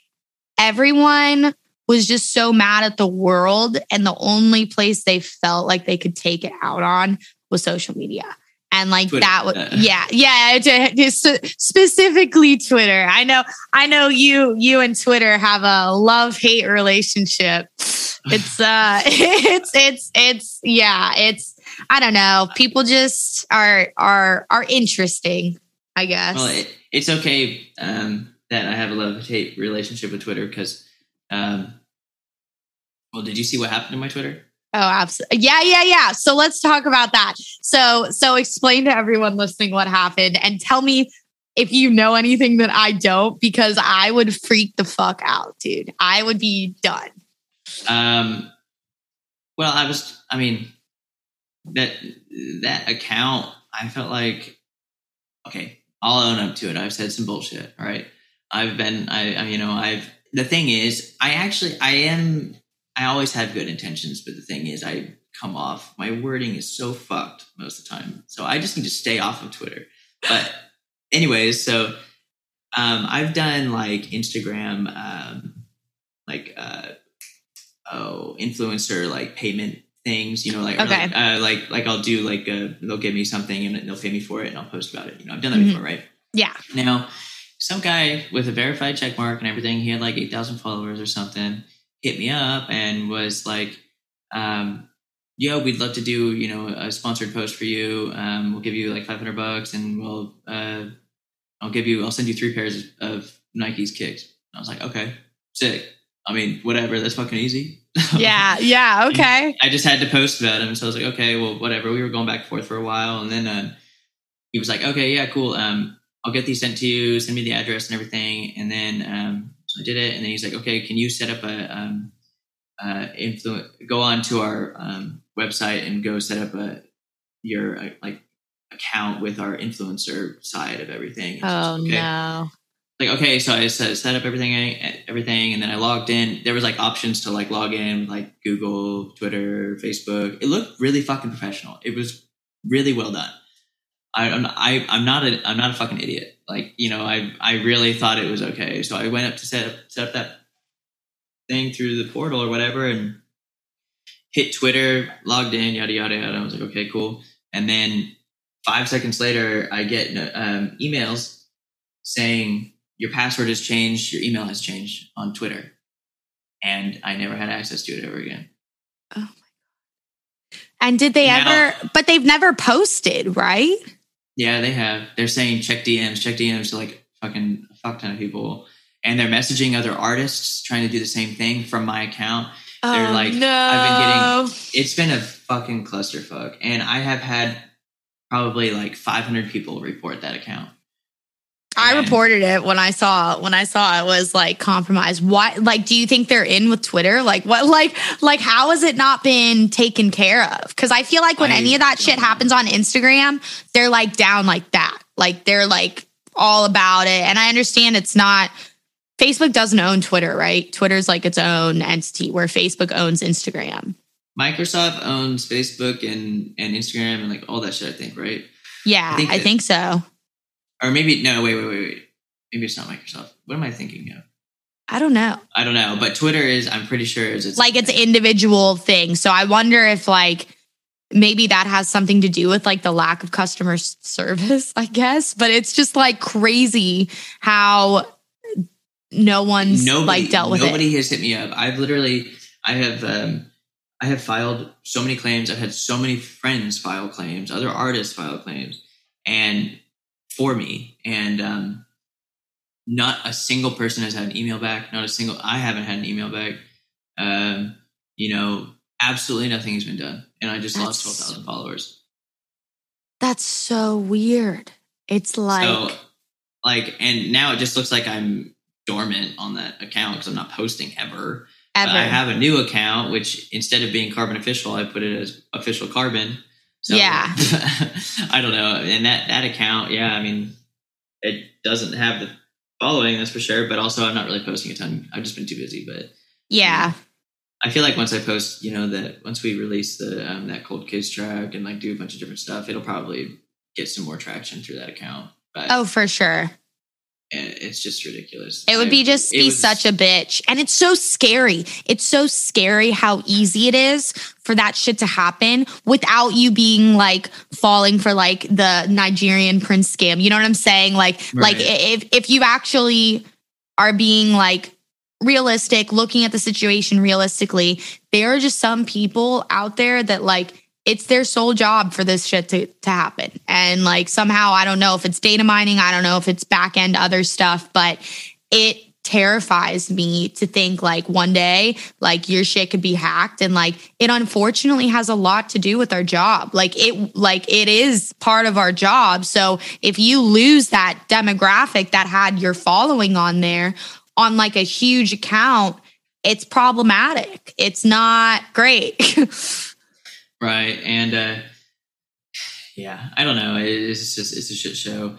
everyone was just so mad at the world, and the only place they felt like they could take it out on was social media and like Twitter. that yeah. yeah specifically twitter. I know i know you you and twitter have a love hate relationship. It's uh it's it's it's yeah it's i don't know. People just are are are interesting i guess. Well it, it's okay um that i have a love hate relationship with twitter because um well did you see what happened to my twitter Oh, absolutely. Yeah, yeah, yeah. So let's talk about that. So, so explain to everyone listening what happened and tell me if you know anything that I don't, because I would freak the fuck out, dude. I would be done. Um, well, I was. I mean, that that account. I felt like, okay, I'll own up to it. I've said some bullshit. All right, I've been. I, I you know, I've. The thing is, I actually, I am. I always have good intentions, but the thing is, I come off. My wording is so fucked most of the time, so I just need to stay off of Twitter. But, anyways, so um, I've done like Instagram, um, like uh, oh, influencer like payment things. You know, like Okay. like, uh, like like I'll do like uh, they'll give me something and they'll pay me for it, and I'll post about it. You know, I've done that Mhm. before, right? Yeah. Now, some guy with a verified check mark and everything, he had like 8,000 followers or something, hit me up and was like, um, yo, we'd love to do, you know, a sponsored post for you. Um, we'll give you like 500 bucks and we'll, uh, I'll give you, I'll send you three pairs of Nike's kicks. I was like, okay, sick. I mean, whatever. That's fucking easy. Yeah. Yeah. Okay. I just had to post about him. So I was like, okay, well, whatever. We were going back and forth for a while. And then uh, he was like, okay, yeah, cool. Um, I'll get these sent to you. Send me the address and everything. And then um, I did it. And then he's like, okay, can you set up a um, uh, influ- go on to our um, website and go set up a your uh, like account with our influencer side of everything. Oh like, okay no. like okay so i set, set up everything everything and then i logged in there was like options to like log in like google twitter facebook it looked really fucking professional it was really well done I, I'm, I, I'm not a I'm not a fucking idiot. Like you know, I I really thought it was okay. So I went up to set up set up that thing through the portal or whatever, and hit Twitter, logged in, yada yada yada. I was like, okay, cool. And then five seconds later, I get um, emails saying your password has changed, your email has changed on Twitter, and I never had access to it ever again. Oh my God. And did they Now- ever? But they've never posted, right? Yeah, they have. They're saying check DMs, check DMs to like fucking a fuck ton of people, and they're messaging other artists trying to do the same thing from my account. They're oh, like, no. I've been getting, It's been a fucking clusterfuck, and I have had probably like 500 people report that account. I reported it when I saw when I saw it was like compromised. Why? Like, do you think they're in with Twitter? Like, what? Like, like how has it not been taken care of? Because I feel like when I any of that shit happens on Instagram, they're like down like that. Like they're like all about it. And I understand it's not. Facebook doesn't own Twitter, right? Twitter's like its own entity where Facebook owns Instagram. Microsoft owns Facebook and and Instagram and like all that shit. I think right, Yeah, I I think think, so. Or maybe no. Wait, wait, wait, wait. Maybe it's not Microsoft. What am I thinking of? I don't know. I don't know, but Twitter is. I'm pretty sure is its like it's an individual thing. So I wonder if like maybe that has something to do with like the lack of customer service, I guess. But it's just like crazy how no one's like dealt with nobody it. Nobody has hit me up. I've literally, I have, um, I have filed so many claims. I've had so many friends file claims, other artists file claims, and for me, and um, not a single person has had an email back. Not a single. I haven't had an email back. Um, you know, absolutely nothing has been done, and I just lost twelve That's- followers. That's so weird. It's like so, like, and now it just looks like I'm dormant on that account because I'm not posting ever. ever. I have a new account, which instead of being Carbin Official, I put it as Official Carbin. So, Yeah. I don't know. And that that account, yeah, I mean, it doesn't have the following, that's for sure. But also, I'm not really posting a ton. I've just been too busy. But yeah. I feel like once I post, you know, that once we release the um, that Cold Case track and like do a bunch of different stuff, it'll probably get some more traction through that account. But Oh, for sure. And it's just ridiculous. It would be just it be was- such a bitch. And it's so scary. It's so scary how easy it is for that shit to happen without you being like falling for like the Nigerian prince scam. You know what I'm saying? Like like if if you actually are being like realistic, looking at the situation realistically, there are just some people out there that like it's their sole job for this shit to, to happen. And like somehow, I don't know if it's data mining, I don't know if it's back end other stuff, but it terrifies me to think like one day like your shit could be hacked. And like it unfortunately has a lot to do with our job. Like it like it is part of our job. So if you lose that demographic that had your following on there on like a huge account it's problematic. It's not great right and uh yeah i don't know it's just it's a shit show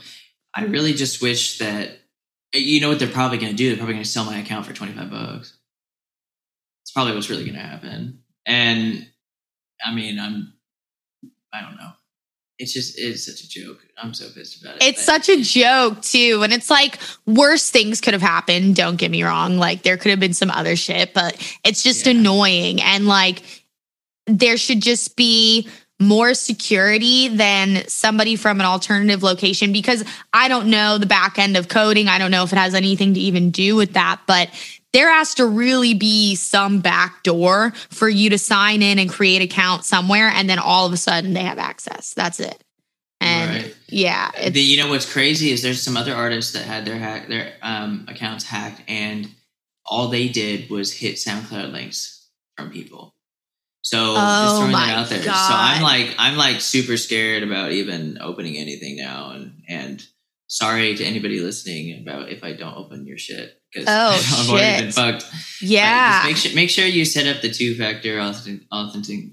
i really just wish that you know what they're probably going to do? They're probably going to sell my account for 25 bucks. It's probably what's really going to happen. And I mean, I'm, I don't know. It's just, it's such a joke. I'm so pissed about it. It's such a joke too. And it's like worse things could have happened. Don't get me wrong. Like there could have been some other shit, but it's just yeah. annoying. And like there should just be more security than somebody from an alternative location because I don't know the back end of coding. I don't know if it has anything to even do with that, but there has to really be some back door for you to sign in and create account somewhere and then all of a sudden they have access. That's it. And right. yeah, the, you know what's crazy is there's some other artists that had their hack their um, accounts hacked and all they did was hit SoundCloud links from people. So oh just throwing that out there. God. So I'm like I'm like super scared about even opening anything now and and sorry to anybody listening about if I don't open your shit because oh, I've shit. already been fucked. Yeah. make sure make sure you set up the two factor authentic, authentic,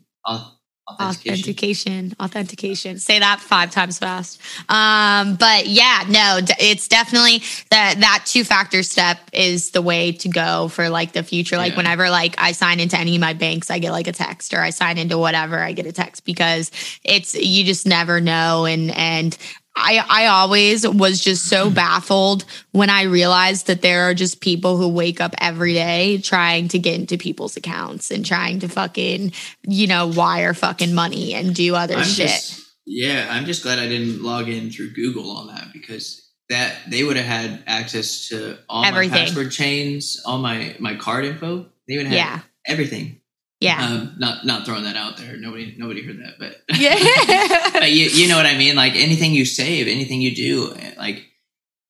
authentication. authentication authentication say that five times fast um but yeah no it's definitely that that two factor step is the way to go for like the future like yeah. whenever like i sign into any of my banks i get like a text or i sign into whatever i get a text because it's you just never know and and I, I always was just so baffled when I realized that there are just people who wake up every day trying to get into people's accounts and trying to fucking, you know, wire fucking money and do other I'm shit. Just, yeah, I'm just glad I didn't log in through Google on that because that they would have had access to all Everything. my password chains, all my my card info. They would have yeah. everything. Yeah. Um, not not throwing that out there. Nobody nobody heard that, but yeah. but you you know what I mean. Like anything you save, anything you do, like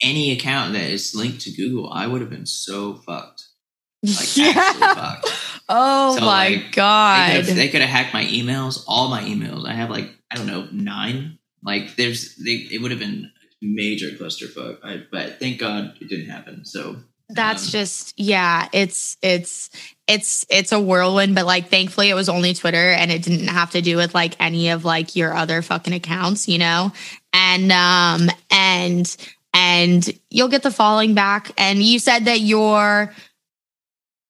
any account that is linked to Google, I would have been so fucked. Like yeah. fucked. Oh so, my like, god! They could have hacked my emails, all my emails. I have like I don't know nine. Like there's they it would have been major clusterfuck. I, but thank God it didn't happen. So that's um, just yeah it's it's it's it's a whirlwind but like thankfully it was only twitter and it didn't have to do with like any of like your other fucking accounts you know? And um and and you'll get the following back. And you said that you're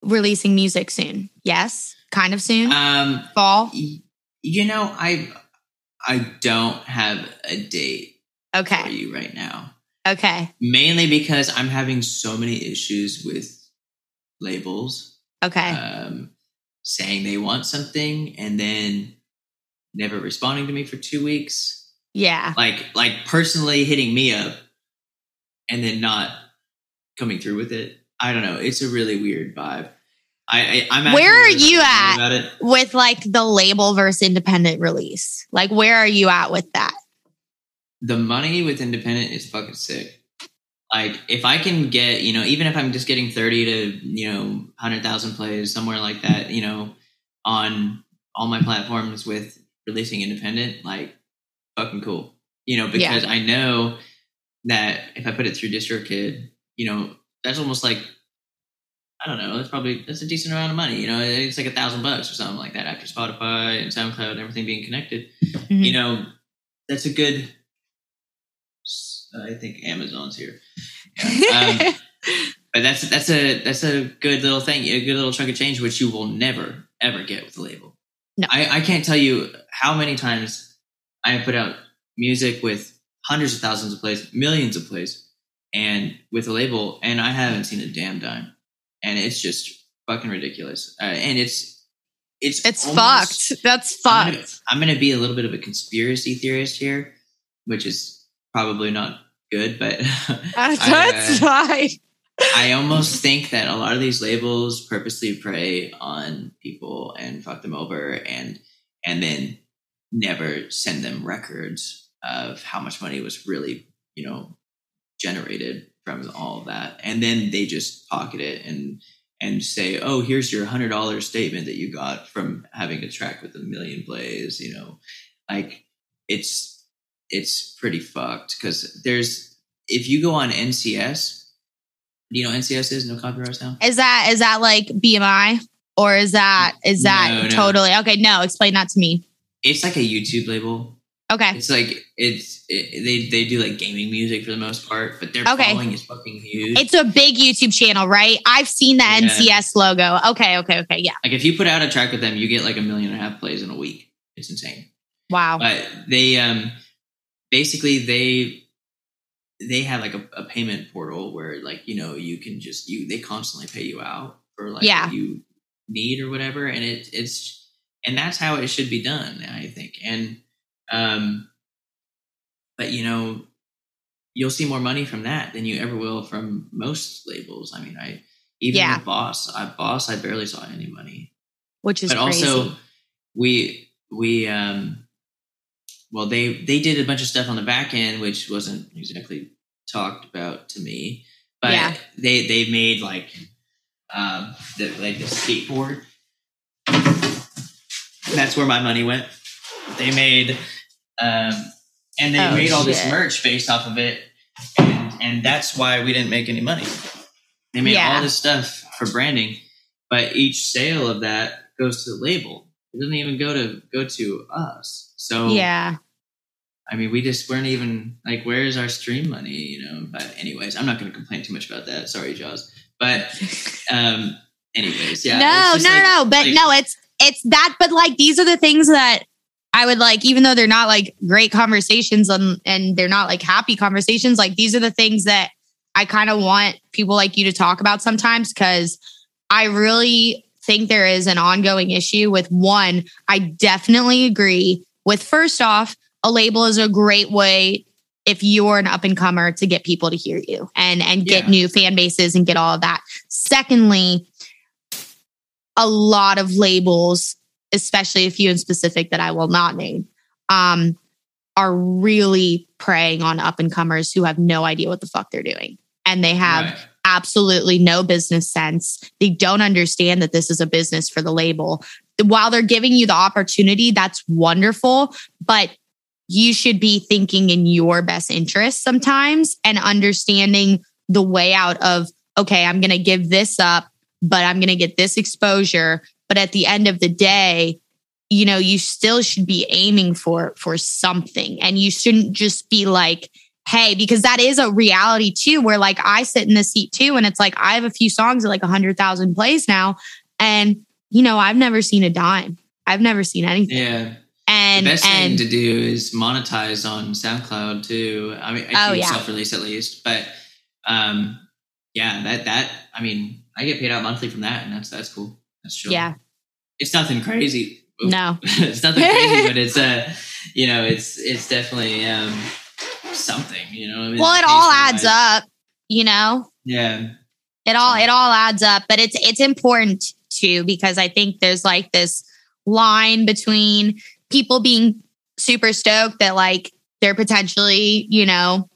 releasing music soon. Yes? Kind of soon? Um fall? you know i i don't have a date okay. for you right now Okay. Mainly because I'm having so many issues with labels. Okay. Um, saying they want something and then never responding to me for two weeks. Yeah. Like like personally hitting me up and then not coming through with it. I don't know. It's a really weird vibe. I, I am where are you at with like the label versus independent release? Like where are you at with that? The money with independent is fucking sick. Like if I can get, you know, even if I'm just getting 30 to, you know, 100,000 plays somewhere like that, you know, on all my platforms with releasing independent, like fucking cool. You know, because yeah. I know that if I put it through DistroKid, you know, that's almost like I don't know, that's probably that's a decent amount of money. You know, it's like a thousand bucks or something like that after Spotify and SoundCloud and everything being connected. Mm-hmm. You know, that's a good I think Amazon's here. Yeah. Um, but that's that's a that's a good little thing, a good little chunk of change, which you will never ever get with a label. No. I, I can't tell you how many times I have put out music with hundreds of thousands of plays, millions of plays, and with a label, and I haven't seen a damn dime, and it's just fucking ridiculous. Uh, and it's it's it's almost, fucked. That's fucked. I'm gonna, I'm gonna be a little bit of a conspiracy theorist here, which is probably not good, but that's uh, fine. I almost think that a lot of these labels purposely prey on people and fuck them over and and then never send them records of how much money was really, you know, generated from all of that, and then they just pocket it and and say, "Oh, here's your hundred dollar statement that you got from having a track with a million plays." You know, like it's it's pretty fucked because there's if you go on NCS, do you know NCS is no copyrights now? Is that is that like BMI or is that is that No, no. totally okay? No, explain that to me. It's like a YouTube label. Okay, It's like it's it, they they do like gaming music for the most part, but their Okay. following is fucking huge. it's a big YouTube channel, right? I've seen the Yeah. NCS logo. Okay, okay, okay, yeah. like if you put out a track with them, you get like a million and a half plays in a week. It's insane. Wow. But they um basically they they have like a, a payment portal where like you know you can just you they constantly pay you out for like Yeah. what you need or whatever and it it's and that's how it should be done i think and um but you know you'll see more money from that than you ever will from most labels i mean i even Yeah. boss i boss i barely saw any money Which is but crazy. also we we um well they they did a bunch of stuff on the back end which wasn't exactly talked about to me but Yeah. they they made like um the like the skateboard. That's where my money went. They made um and they Oh, made all this merch based off of it and and that's why we didn't make any money. They made Yeah. all this stuff for branding but each sale of that goes to the label it doesn't even go to go to us so yeah. I mean, we just weren't even like, where's our stream money, you know? But anyways, I'm not going to complain too much about that. Sorry, Jaws. But um, anyways, yeah. no, no, like- no. But like- no, it's it's that. But like these are the things that I would like, even though they're not like great conversations and and they're not like happy conversations. Like these are the things that I kind of want people like you to talk about sometimes because I really think there is an ongoing issue with one. I definitely agree with first off, a label is a great way if you're an up and comer to get people to hear you and and get Yeah. new fan bases and get all of that. Secondly, a lot of labels, especially a few in specific that I will not name, um, are really preying on up and comers who have no idea what the fuck they're doing. And they have Right. Absolutely no business sense. They don't understand that this is a business for the label. While they're giving you the opportunity, that's wonderful, but you should be thinking in your best interest sometimes and understanding the way out of, okay, I'm going to give this up, but I'm going to get this exposure. But at the end of the day, you know, you still should be aiming for for something and you shouldn't just be like, hey, because that is a reality too, where like I sit in the seat too, and it's like I have a few songs at like a hundred thousand plays now, and you know I've never seen a dime, I've never seen anything, Yeah. and the best and thing to do is monetize on SoundCloud too. I mean, if Oh, yeah. self-release at least, but um, yeah, that that I mean, I get paid out monthly from that, and that's that's cool. That's true. yeah, it's nothing crazy. No, it's nothing crazy, but it's uh, you know, it's it's definitely um something. You know, I mean, well, it all adds I- up, you know. Yeah, it all it all adds up but it's it's important too because i think there's like this line between people being super stoked that like they're potentially you know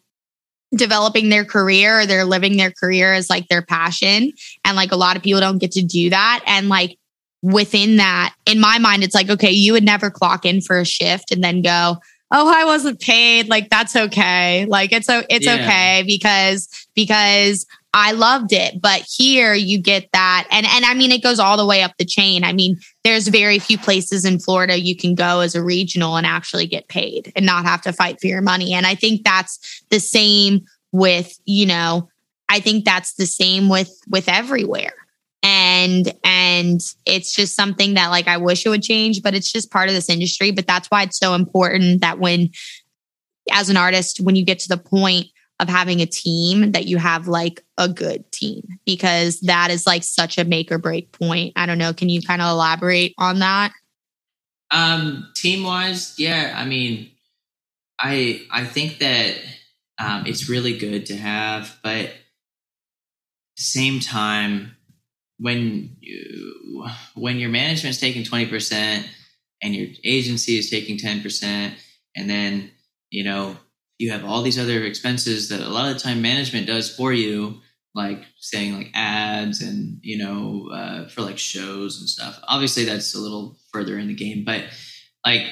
developing their career or they're living their career as like their passion and like a lot of people don't get to do that and like within that in my mind it's like okay you would never clock in for a shift and then go oh i wasn't paid like that's okay like it's it's Yeah. okay because because I loved it. But here you get that. And and I mean it goes all the way up the chain. I mean, there's very few places in Florida you can go as a regional and actually get paid and not have to fight for your money. And I think that's the same with, you know, I think that's the same with with everywhere. And and it's just something that like I wish it would change, but it's just part of this industry. But that's why it's so important that when as an artist, when you get to the point of having a team that you have like a good team because that is like such a make or break point. I don't know. Can you kind of elaborate on that? Um, team wise, yeah. I mean, I I think that um, it's really good to have, but same time, when you when your management's taking twenty percent and your agency is taking ten percent, and then you know you have all these other expenses that a lot of the time management does for you like saying like ads and you know uh, for like shows and stuff. Obviously that's a little further in the game but like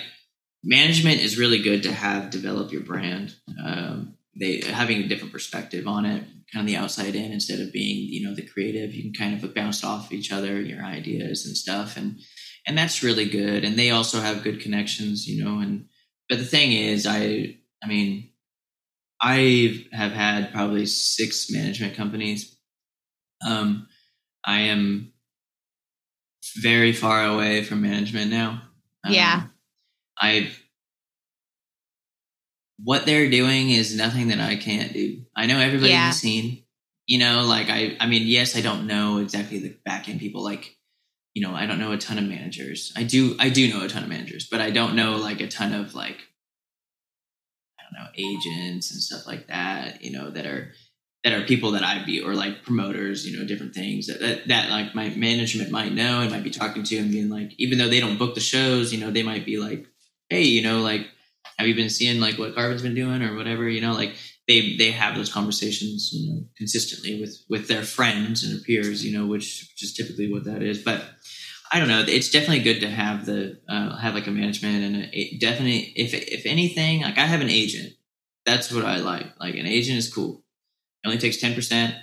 management is really good to have develop your brand. Um, they having a different perspective on it kind of the outside in instead of being you know the creative. You can kind of bounce off each other your ideas and stuff and and that's really good. And they also have good connections you know and but the thing is i i mean i have had probably six management companies. Um i am very far away from management now. Um, Yeah. i what they're doing is nothing that i can't do. I know everybody in the scene. You know like i i mean yes i don't know exactly the back end people. Like you know i don't know a ton of managers. I do i do know a ton of managers but i don't know like a ton of like i don't know agents and stuff like that you know that are that are people that i'd be or like promoters you know different things that, that that like my management might know and might be talking to and being like even though they don't book the shows you know they might be like hey you know like have you been seeing like what Carbin's been doing or whatever you know like they they have those conversations you know consistently with with their friends and their peers you know which, which is typically what that is. But i don't know. It's definitely good to have the uh, have like a management and a, it definitely if if anything like i have an agent. That's what i like. Like an agent is cool. It only takes 10%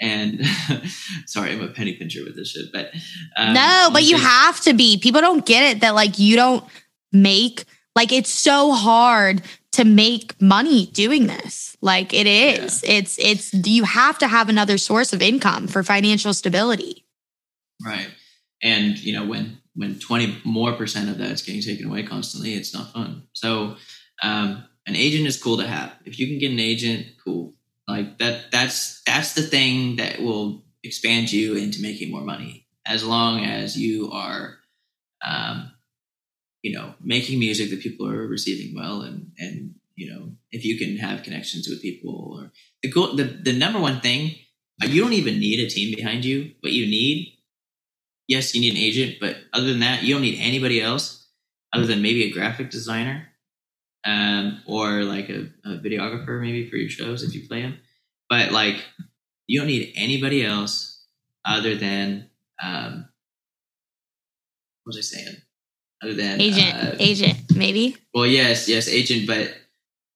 and sorry i'm a penny pincher with this shit but um, no, but you have to be. People don't get it that like you don't make like it's so hard to make money doing this. Like it is. It's it's you have to have another source of income for financial stability. Right. And you know, when when 20 more percent of that's getting taken away constantly, it's not fun. So um an agent is cool to have. If you can get an agent, cool. Like that that's that's the thing that will expand you into making more money as long as you are um you know making music that people are receiving well and and you know if you can have connections with people or the goal the, the number one thing you don't even need a team behind you what you need yes, you need an agent, but other than that, you don't need anybody else other than maybe a graphic designer um, or like a, a videographer maybe for your shows if you play them. But like, you don't need anybody else other than um, what was I saying? Other than Agent, uh, agent, maybe. well, yes, yes, agent, but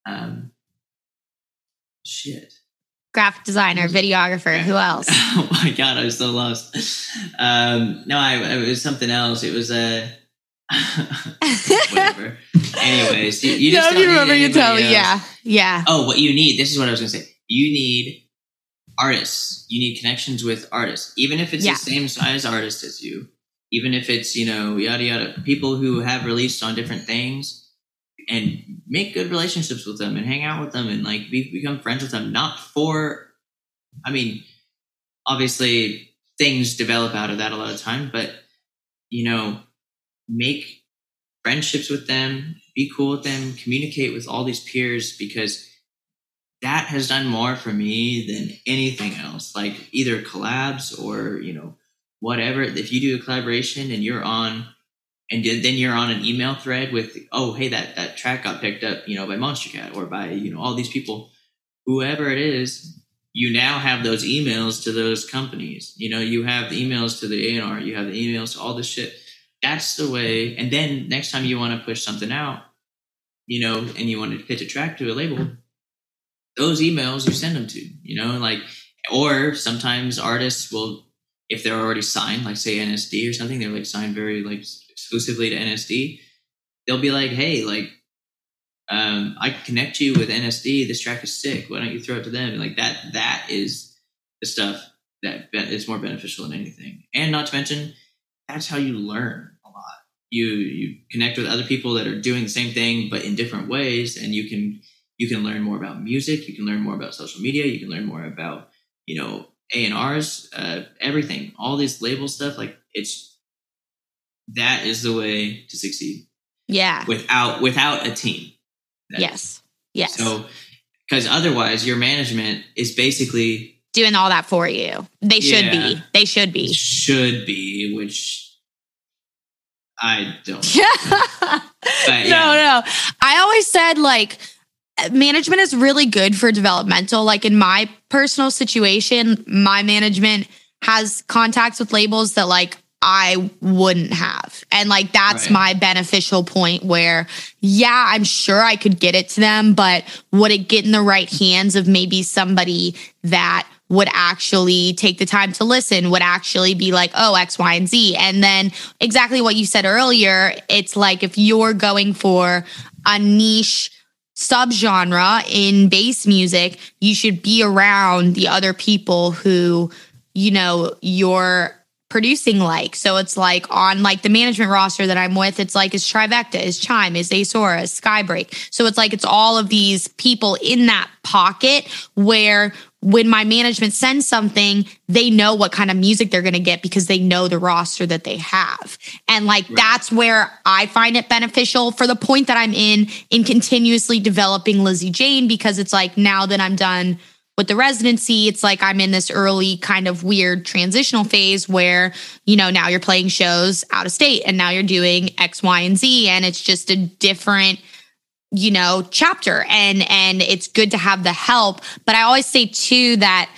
um, shit. Graphic designer, videographer, who else? Oh my god, I was so lost. Um, no, I it was something else. It was a whatever. Anyways, you, you just no, you remember you tell me. Yeah. Yeah. Oh, what you need? This is what I was gonna say. You need artists. You need connections with artists, even if it's Yeah. the same size artist as you. Even if it's you know yada yada, people who have released on different things, and make good relationships with them and hang out with them and like be, become friends with them. Not for, I mean, obviously things develop out of that a lot of time, but you know, make friendships with them, be cool with them, communicate with all these peers because that has done more for me than anything else. Like either collabs or, you know, whatever. If you do a collaboration and you're on and then you're on an email thread with, oh, hey, that, that track got picked up, you know, by Monstercat or by, you know, all these people, whoever it is, you now have those emails to those companies. You know, you have the emails to the A&R, you have the emails to all this shit. That's the way. And then next time you want to push something out, you know, and you want to pitch a track to a label, those emails you send them to, you know, like, or sometimes artists will, if they're already signed, like say NSD or something, they're like signed very like exclusively to NSD. They'll be like, hey, like, um, I can connect you with NSD. This track is sick. Why don't you throw it to them? And like that, that is the stuff that is more beneficial than anything. And not to mention, that's how you learn a lot. You you connect with other people that are doing the same thing but in different ways, and you can you can learn more about music. You can learn more about social media. You can learn more about you know A and R's, uh, everything, all this label stuff. Like it's that is the way to succeed Yeah. without without a team. That- Yes. Yes. So, because otherwise, your management is basically Doing all that for you. They should Yeah. be. They should be. should be, which I don't. no, yeah. no. I always said like management is really good for developmental. Like in my personal situation, my management has contacts with labels that like I wouldn't have. And like that's Right. my beneficial point where, yeah, I'm sure I could get it to them, but would it get in the right hands of maybe somebody that would actually take the time to listen, would actually be like, oh, X, Y, and Z. And then exactly what you said earlier, it's like if you're going for a niche subgenre in bass music, you should be around the other people who, you know, you're producing like. So it's like on like the management roster that I'm with, it's like is Trivecta, is Chime, is Ace Aura, is Skybreak. So it's like it's all of these people in that pocket where when my management sends something, they know what kind of music they're going to get because they know the roster that they have. And like that's where I find it beneficial for the point that I'm in in continuously developing Lizzy Jane because it's like now that I'm done with the residency, it's like I'm in this early kind of weird transitional phase where, you know, now you're playing shows out of state and now you're doing X, Y, and Z. And it's just a different, you know, chapter. And and it's good to have the help. But I always say too that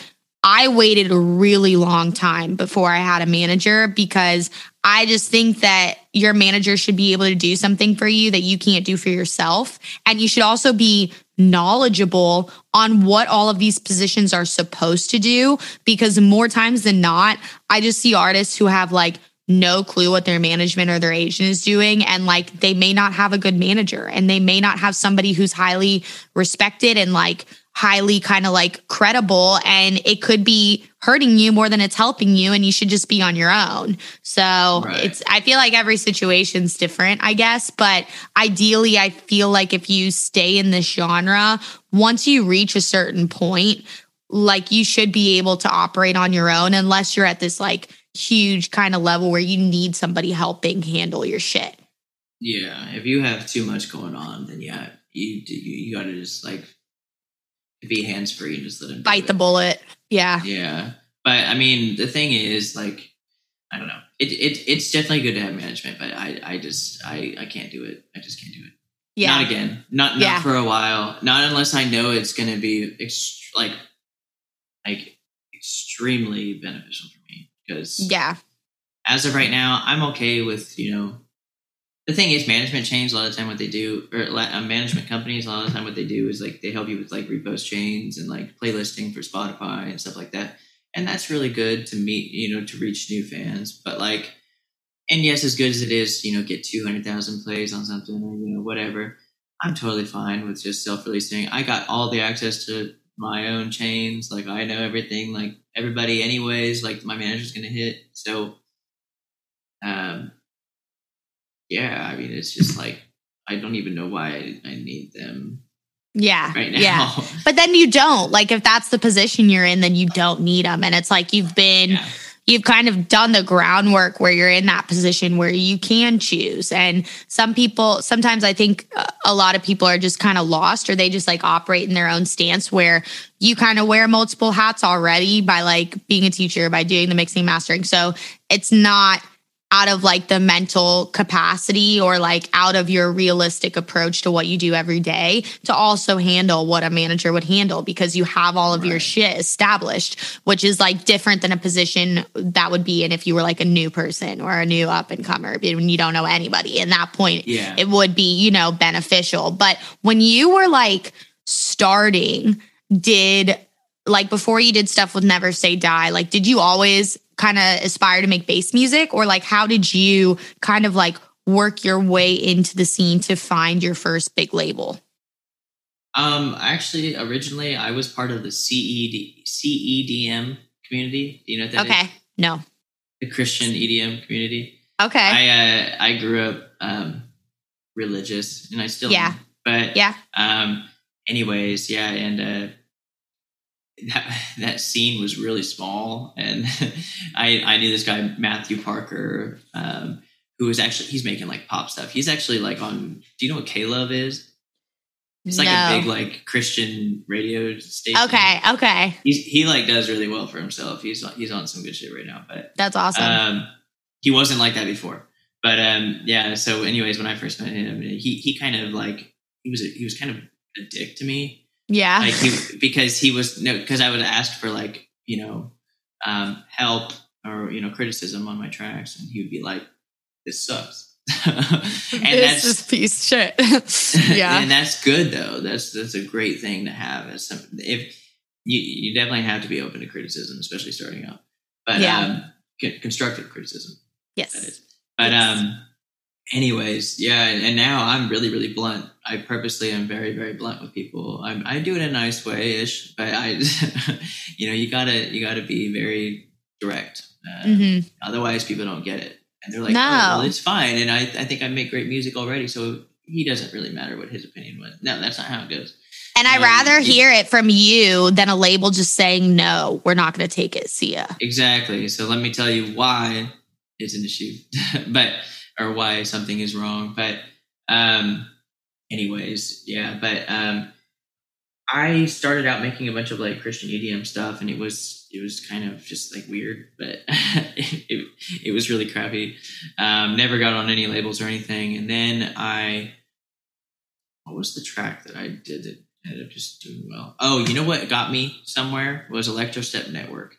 I waited a really long time before I had a manager because I just think that your manager should be able to do something for you that you can't do for yourself. And you should also be knowledgeable on what all of these positions are supposed to do because more times than not, I just see artists who have like no clue what their management or their agent is doing and like they may not have a good manager and they may not have somebody who's highly respected and like highly kind of like credible and it could be hurting you more than it's helping you and you should just be on your own. So Right. it's I feel like every situation's different, I guess, but ideally I feel like if you stay in this genre, once you reach a certain point, like you should be able to operate on your own unless you're at this like huge kind of level where you need somebody helping handle your shit. Yeah, if you have too much going on, then yeah, you you, you got to just like be hands free and just let him Bite it. the bullet. Yeah. Yeah, but I mean, the thing is, like, I don't know. It, it it's definitely good to have management, but I I just I I can't do it. I just can't do it. Yeah. Not again. Not not Yeah. for a while. Not unless I know it's going to be ext- like like extremely beneficial because yeah. as of right now, I'm okay with you know. The thing is, management chains a lot of time what they do, or uh, management companies a lot of time what they do is like they help you with like repost chains and like playlisting for Spotify and stuff like that, and that's really good to meet you know to reach new fans. But like, and yes, as good as it is, you know, get two hundred thousand plays on something or you know whatever, I'm totally fine with just self releasing. I got all the access to my own chains, like I know everything, like everybody, anyways. Like my manager's gonna hit, so um, yeah, I mean, it's just like I don't even know why I, I need them Yeah. right now. Yeah. But then you don't. Like if that's the position you're in, then you don't need them. And it's like you've been Yeah. You've kind of done the groundwork where you're in that position where you can choose. And some people sometimes I think uh, a lot of people are just kind of lost or they just like operate in their own stance where you kind of wear multiple hats already by like being a teacher, by doing the mixing mastering. So it's not out of like the mental capacity or like out of your realistic approach to what you do every day to also handle what a manager would handle because you have all of your shit established, which is like different than a position that would be in if you were like a new person or a new up and comer and you don't know anybody. In that point, Yeah. it would be, you know, beneficial. But when you were like starting, did like before you did stuff with Never Say Die, like did you always kind of aspire to make bass music or like how did you kind of like work your way into the scene to find your first big label? Um, actually, originally I was part of the CED CEDM community. Do you know what that is? Okay. No. The Christian EDM community. Okay. I uh, I grew up um, religious, and I still Yeah. am. But yeah. Um. Anyways, yeah, and uh, that that scene was really small, and I I knew this guy Matthew Parker, um, who was actually he's making like pop stuff. He's actually like on. Do you know what K Love is? It's like no. a big like Christian radio station. Okay. Okay. He's, he like does really well for himself. He's on, he's on some good shit right now, but That's awesome. um, he wasn't like that before. But um, yeah. So, anyways, when I first met him, he he kind of like he was he was kind of a dick to me. Yeah. Like he because he was no because I would ask for like you know um, help or you know criticism on my tracks, and he would be like, "This sucks." and this that's is piece shit. yeah. and that's good though. That's that's a great thing to have. As some, if you you definitely have to be open to criticism, especially starting out. But Yeah. um, c- constructive criticism. That yes. is. But Yes. um, anyways, yeah. And, and now I'm really really blunt. I purposely am very very blunt with people. I'm, I do it in a nice way ish, but I, you know, you gotta you gotta be very direct. Uh, hmm Otherwise, people don't get it, and they're like, No. "Oh, well, it's fine." And I, I think I make great music already, so he doesn't really matter what his opinion was. No, that's not how it goes. And I'd Um, rather it- hear it from you than a label just saying, no, we're not going to take it. See ya. Exactly. So let me tell you why it's an issue, but or why something is wrong. But um, anyways, yeah. But um, I started out making a bunch of like Christian EDM stuff, and it was it was kind of just like weird, but it, it it was really crappy. Um, never got on any labels or anything, and then I what was the track that I did that ended up just doing well? Oh, you know what got me somewhere was Electrostep Network.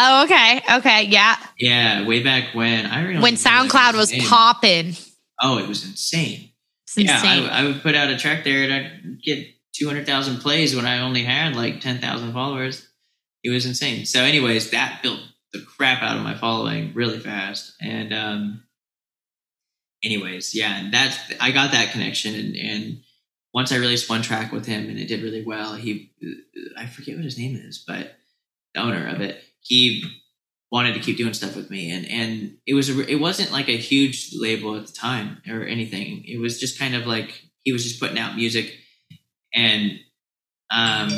Oh, okay. Okay. Yeah. Yeah, way back when I don't when even know what SoundCloud it was popping. Oh, it was insane. It's Yeah, insane. I, I would put out a track there and I'd get two hundred thousand plays when I only had like ten thousand followers. It was insane. So, anyways, that built the crap out of my following really fast. And um, anyways, yeah, and that's I got that connection and and once I released one track with him and it did really well, he I forget what his name is, but the owner of it, he wanted to keep doing stuff with me. And and it was a, it wasn't like a huge label at the time or anything. It was just kind of like he was just putting out music. And um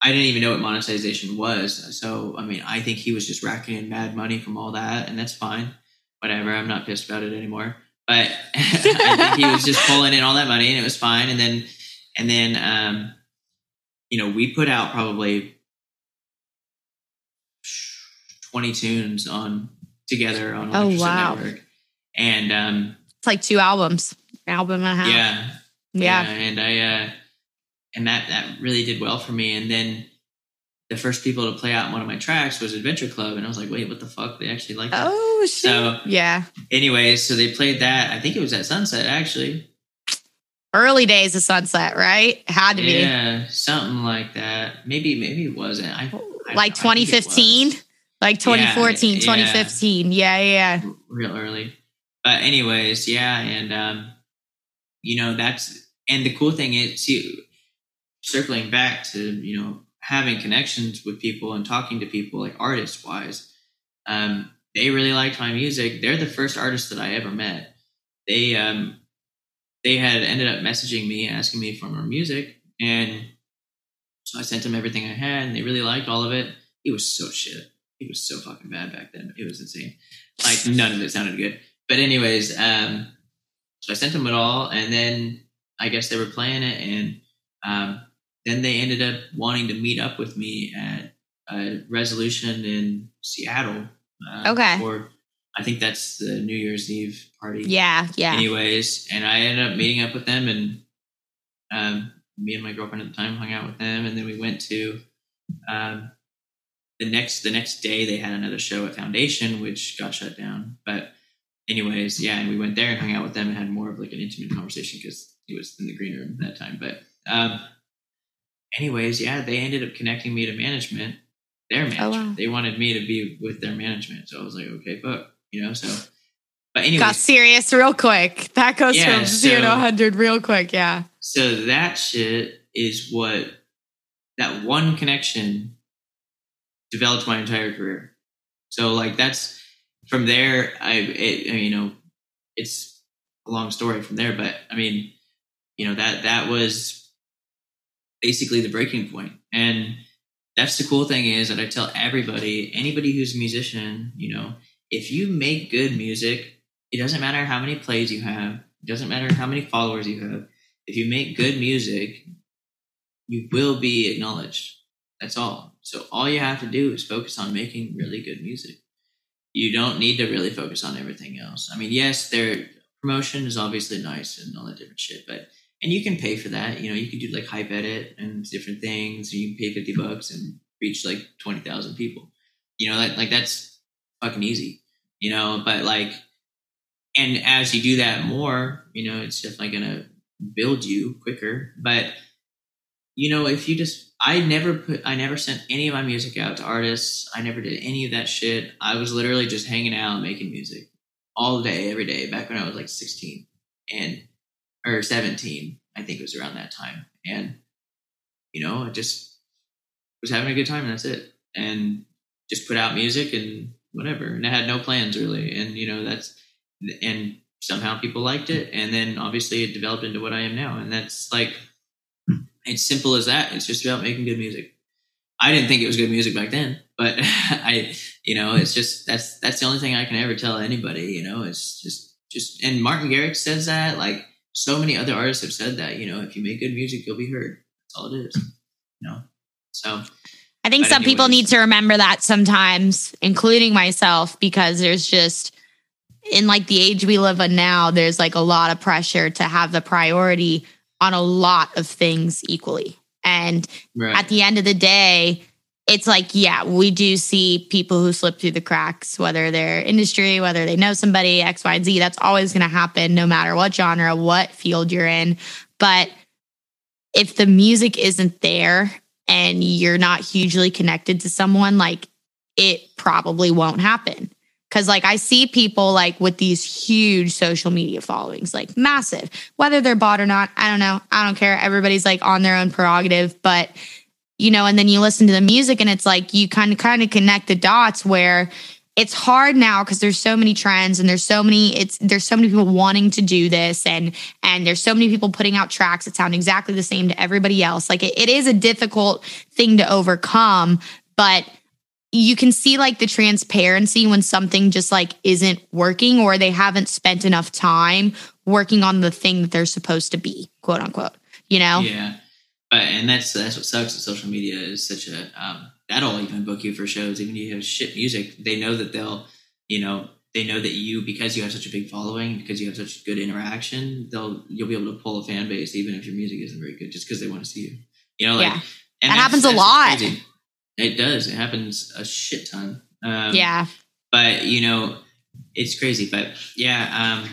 I didn't even know what monetization was. So I mean I think he was just racking in mad money from all that and that's fine. Whatever. I'm not pissed about it anymore. But I think he was just pulling in all that money and it was fine. And then and then um you know we put out probably 20 tunes on together on Oh, wow. Network. And um it's like two albums, album and a half. yeah, Yeah. and I uh and that that really did well for me and then the first people to play out one of my tracks was Adventure Club and I was like, "Wait, what the fuck? They actually like that." Oh, shit. So- yeah. Anyways, so they played that. I think it was at Sunset actually. Early days of Sunset, right? Had to be. Yeah, something like that. Maybe maybe it wasn't. I, I Like don't know. I 2015, was. Like 2014, yeah. 2015. Yeah, yeah. real early. But anyways, yeah, and um, you know that's and the cool thing is, see, circling back to you know having connections with people and talking to people like artist wise, um, they really liked my music. They're the first artist that I ever met. They um, they had ended up messaging me asking me for more music, and so I sent them everything I had, and they really liked all of it. It was so shit. It was so fucking bad back then. It was insane. Like none of it sounded good. But anyways, um, so I sent them it all, and then I guess they were playing it, and um, then they ended up wanting to meet up with me at a resolution in Seattle. Uh, Okay. Or I think that's the New Year's Eve party. Yeah, yeah. Anyways, and I ended up meeting up with them, and um, me and my girlfriend at the time hung out with them, and then we went to um, the next the next day. They had another show at Foundation, which got shut down. But anyways, yeah, and we went there and hung out with them and had more of like an intimate conversation because he was in the green room at that time. But um, anyways, yeah, they ended up connecting me to management. Their management. wow. They wanted me to be with their management, so I was like, okay, fuck, you know. So, but anyways, Got serious real quick. That goes Yeah, from zero to 100 real quick. Yeah. So that shit is what that one connection developed my entire career. So like that's from there. I, it, you know, it's a long story from there, but I mean, you know that that was basically the breaking point, and that's the cool thing is that I tell everybody, anybody who's a musician, you know, if you make good music, it doesn't matter how many plays you have, it doesn't matter how many followers you have if you make good music, you will be acknowledged. That's all. So all you have to do is focus on making really good music. You don't need to really focus on everything else. I mean, yes, their promotion is obviously nice and all that different shit, but and you can pay for that. You know, you can do like Hypeddit and different things. You can pay fifty bucks and reach like twenty thousand people. You know, like like that's fucking easy. You know, but like, and as you do that more, you know, it's definitely gonna build you quicker. But you know, if you just, I never put, I never sent any of my music out to artists. I never did any of that shit. I was literally just hanging out making music all day, every day. Back when I was like sixteen and or 17, I think it was around that time. And, you know, I just was having a good time and that's it. And just put out music and whatever. And I had no plans really. And, you know, that's, and somehow people liked it. And then obviously it developed into what I am now. And that's like, it's simple as that. It's just about making good music. I didn't think it was good music back then, but I, you know, it's just, that's, that's the only thing I can ever tell anybody, you know, it's just, just, and Martin Garrix says that like, so many other artists have said that, you know, if you make good music, you'll be heard. That's all it is, you know? So I think some people need to remember that sometimes, including myself, because there's just, in like the age we live in now, there's like a lot of pressure to have the priority on a lot of things equally. And right. at the end of the day, it's like, yeah, we do see people who slip through the cracks, whether they're industry, whether they know somebody, X, Y, and Z. That's always going to happen no matter what genre, what field you're in. But if the music isn't there and you're not hugely connected to someone, like it probably won't happen. Cause like I see people like with these huge social media followings, like massive, whether they're bought or not, I don't know. I don't care. Everybody's like on their own prerogative, but you know, and then you listen to the music and it's like you kind of kind of connect the dots where it's hard now because there's so many trends and there's so many it's there's so many people wanting to do this and and there's so many people putting out tracks that sound exactly the same to everybody else like it, it is a difficult thing to overcome but you can see like the transparency when something just like isn't working or they haven't spent enough time working on the thing that they're supposed to be quote unquote you know yeah but and that's that's what sucks. That social media is such a um, that'll even book you for shows. Even if you have shit music, they know that they'll you know they know that you because you have such a big following because you have such good interaction they'll you'll be able to pull a fan base even if your music isn't very good just because they want to see you you know like yeah. that happens a lot crazy. It does it happens a shit ton um, yeah but you know it's crazy but yeah um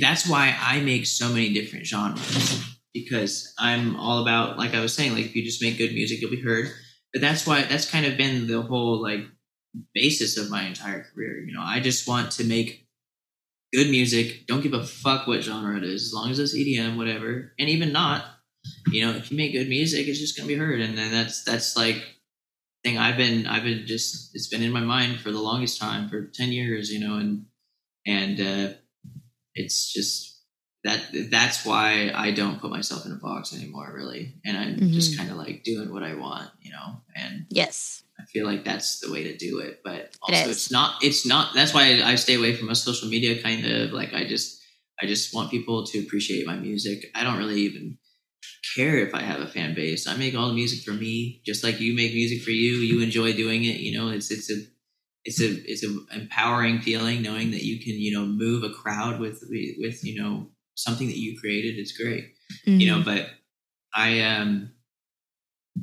that's why i make so many different genres because I'm all about, like I was saying, like if you just make good music, you'll be heard. But that's why that's kind of been the whole like basis of my entire career. You know, I just want to make good music. Don't give a fuck what genre it is, as long as it's EDM, whatever, and even not. You know, if you make good music, it's just gonna be heard, and then that's that's like thing I've been I've been just it's been in my mind for the longest time for ten years. You know, and and uh, it's just that that's why I don't put myself in a box anymore, really. And I'm mm-hmm. just kind of like doing what I want, you know. And yes, I feel like that's the way to do it. But also, it it's not. It's not. That's why I stay away from a social media kind of like. I just, I just want people to appreciate my music. I don't really even care if I have a fan base. I make all the music for me, just like you make music for you. You enjoy doing it. You know, it's it's a it's a it's a empowering feeling knowing that you can you know move a crowd with with you know something that you created it's great mm-hmm. you know mm-hmm. but i um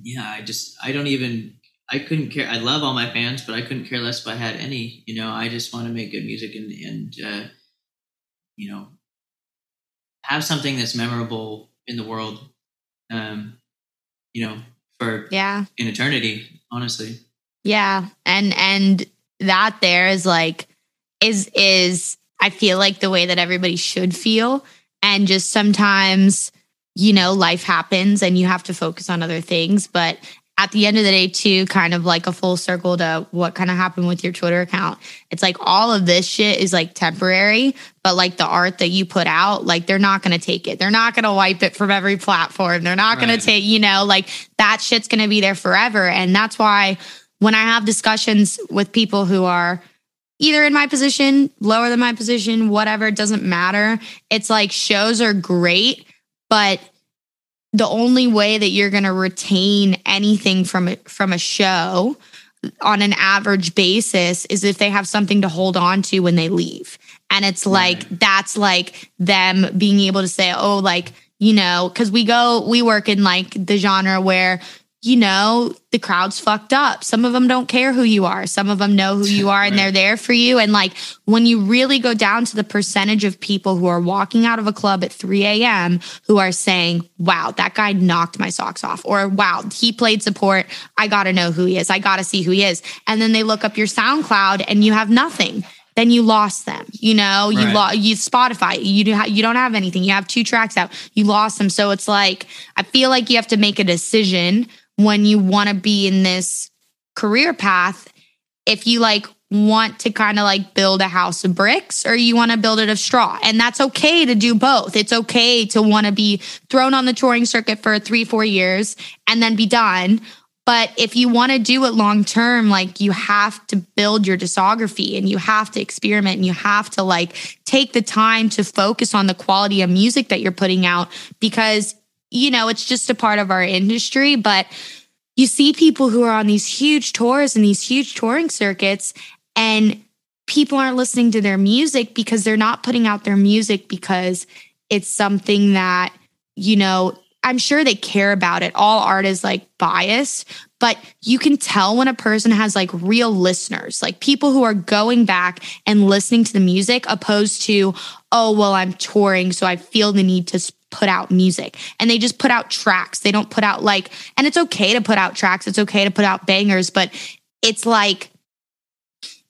yeah i just i don't even i couldn't care i love all my fans but i couldn't care less if i had any you know i just want to make good music and and uh you know have something that's memorable in the world um you know for yeah. in eternity honestly. Yeah. And and that there is like is is i feel like the way that everybody should feel. And just sometimes, you know, life happens and you have to focus on other things. But at the end of the day, too, kind of like a full circle to what kind of happened with your Twitter account. It's like all of this shit is like temporary, but like the art that you put out, like they're not going to take it. They're not going to wipe it from every platform. They're not right. going to take, you know, like that shit's going to be there forever. And that's why when I have discussions with people who are, either in my position, lower than my position, whatever, it doesn't matter. It's like shows are great, but the only way that you're going to retain anything from from a show on an average basis is if they have something to hold on to when they leave. And it's like right. that's like them being able to say, "Oh, like you know, because we go, we work in like the genre where, you know, the crowd's fucked up. Some of them don't care who you are. Some of them know who you are and Right. they're there for you. And like when you really go down to the percentage of people who are walking out of a club at 3 a.m. who are saying, wow, that guy knocked my socks off, or wow, he played support. I got to know who he is. I got to see who he is. And then they look up your SoundCloud and you have nothing. Then you lost them. You know, you Right. lost you Spotify. You do ha- you don't have anything. You have two tracks out. You lost them. So it's like I feel like you have to make a decision when you want to be in this career path. If you like want to kind of like build a house of bricks or you want to build it of straw. And that's okay to do both. It's okay to want to be thrown on the touring circuit for three, four years and then be done. But if you want to do it long term, like you have to build your discography and you have to experiment and you have to like take the time to focus on the quality of music that you're putting out because, you know, it's just a part of our industry. But you see people who are on these huge tours and these huge touring circuits and people aren't listening to their music because they're not putting out their music because it's something that you know i'm sure they care about it all art is like biased but you can tell when a person has like real listeners like people who are going back and listening to the music opposed to oh well i'm touring so i feel the need to put out music and they just put out tracks they don't put out like and it's okay to put out tracks it's okay to put out bangers but it's like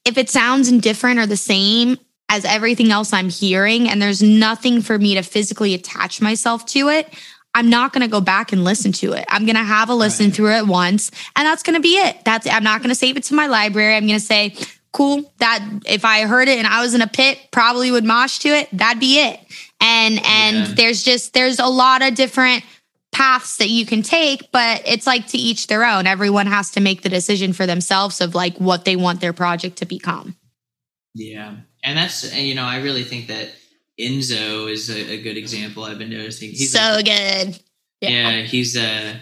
if it sounds indifferent or the same as everything else I'm hearing, and there's nothing for me to physically attach myself to it, I'm not going to go back and listen to it. I'm going to have a listen Right. through it once, and that's going to be it. That's I'm not going to save it to my library. I'm going to say, cool. That if I heard it and I was in a pit, probably would mosh to it. That'd be it. And and Yeah. there's just there's a lot of different paths that you can take, but it's like to each their own. Everyone has to make the decision for themselves of like what they want their project to become. Yeah, and that's and, you know I really think that Enzo is a, a good example. I've been noticing he's so a- good. yeah. he's uh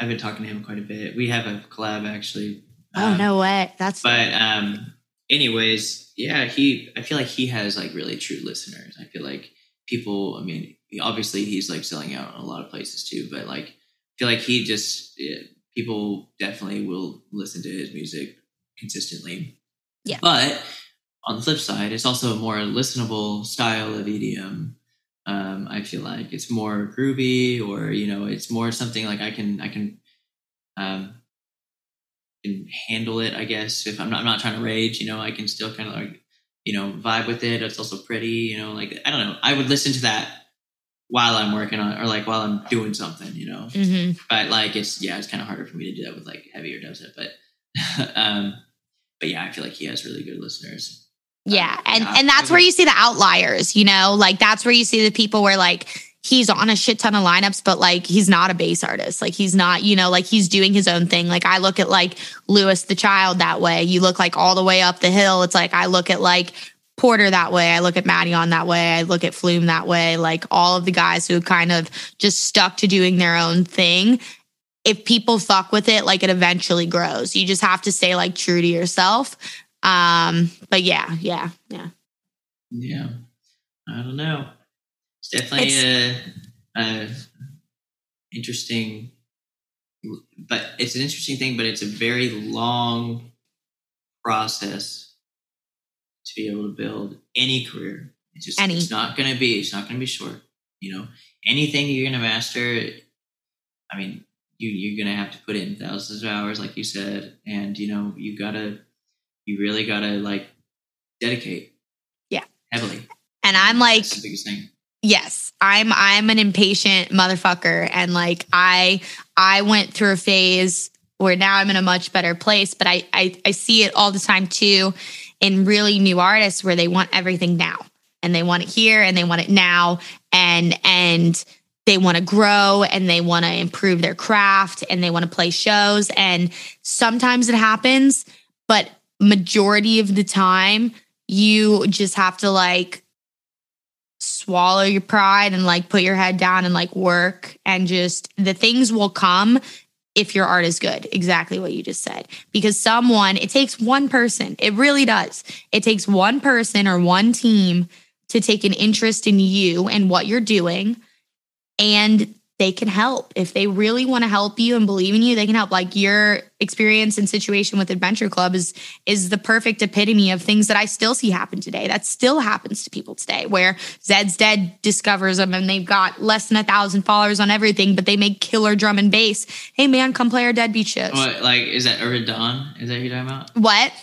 I've been talking to him quite a bit. We have a collab actually. Oh Um, no way. That's But um, anyways, yeah, he. I feel like he has like really true listeners. I feel like people. I mean, obviously he's like selling out in a lot of places too. But like, I feel like he just yeah, people definitely will listen to his music consistently. Yeah. But on the flip side, it's also a more listenable style of EDM. Um, I feel like it's more groovy, or you know, it's more something like I can I can um, can handle it. I guess if I'm not I'm not trying to rage, you know, I can still kind of like you know vibe with it. It's also pretty, you know, like I don't know. I would listen to that while I'm working on or like while I'm doing something, you know. Mhm. But like it's yeah, it's kind of harder for me to do that with like heavier dubstep. But um, but yeah, I feel like he has really good listeners. Yeah. And Yeah, and that's where you see the outliers, you know, like that's where you see the people where like he's on a shit ton of lineups, but like he's not a bass artist. Like he's not, you know, like he's doing his own thing. Like I look at like Louis the Child that way. You look like all the way up the hill. It's like I look at like Porter that way. I look at Madeon that way. I look at Flume that way. Like all of the guys who kind of just stuck to doing their own thing. If people fuck with it, like it eventually grows. You just have to stay like true to yourself. Um, but yeah, yeah, yeah. Yeah, I don't know. Definitely a, a interesting, but it's an interesting thing. But it's a very long process to be able to build any career. It's just Any. it's not going to be it's not going to be short. You know, anything you're going to master. I mean, you you're going to have to put in thousands of hours, like you said, and you know you gotta you really gotta like dedicate. Yeah. heavily. And I'm like, That's the biggest thing. Yes, I'm I'm an impatient motherfucker and like I I went through a phase where now I'm in a much better place, but I I, I see it all the time too in really new artists where they want everything now and they want it here and they want it now and and they want to grow and they want to improve their craft and they want to play shows and sometimes it happens but majority of the time you just have to like swallow your pride and like put your head down and like work and just the things will come if your art is good. Exactly what you just said. Because someone, it takes one person, it really does. It takes one person or one team to take an interest in you and what you're doing and they can help. If they really want to help you and believe in you, they can help. Like your experience and situation with Adventure Club is is the perfect epitome of things that I still see happen today. That still happens to people today, where Zeds Dead discovers them and they've got less than a thousand followers on everything, but they make killer drum and bass. Hey man, come play our Deadbeat shows. What, like, is that Urbandawn? Is that who you're talking about? What? Are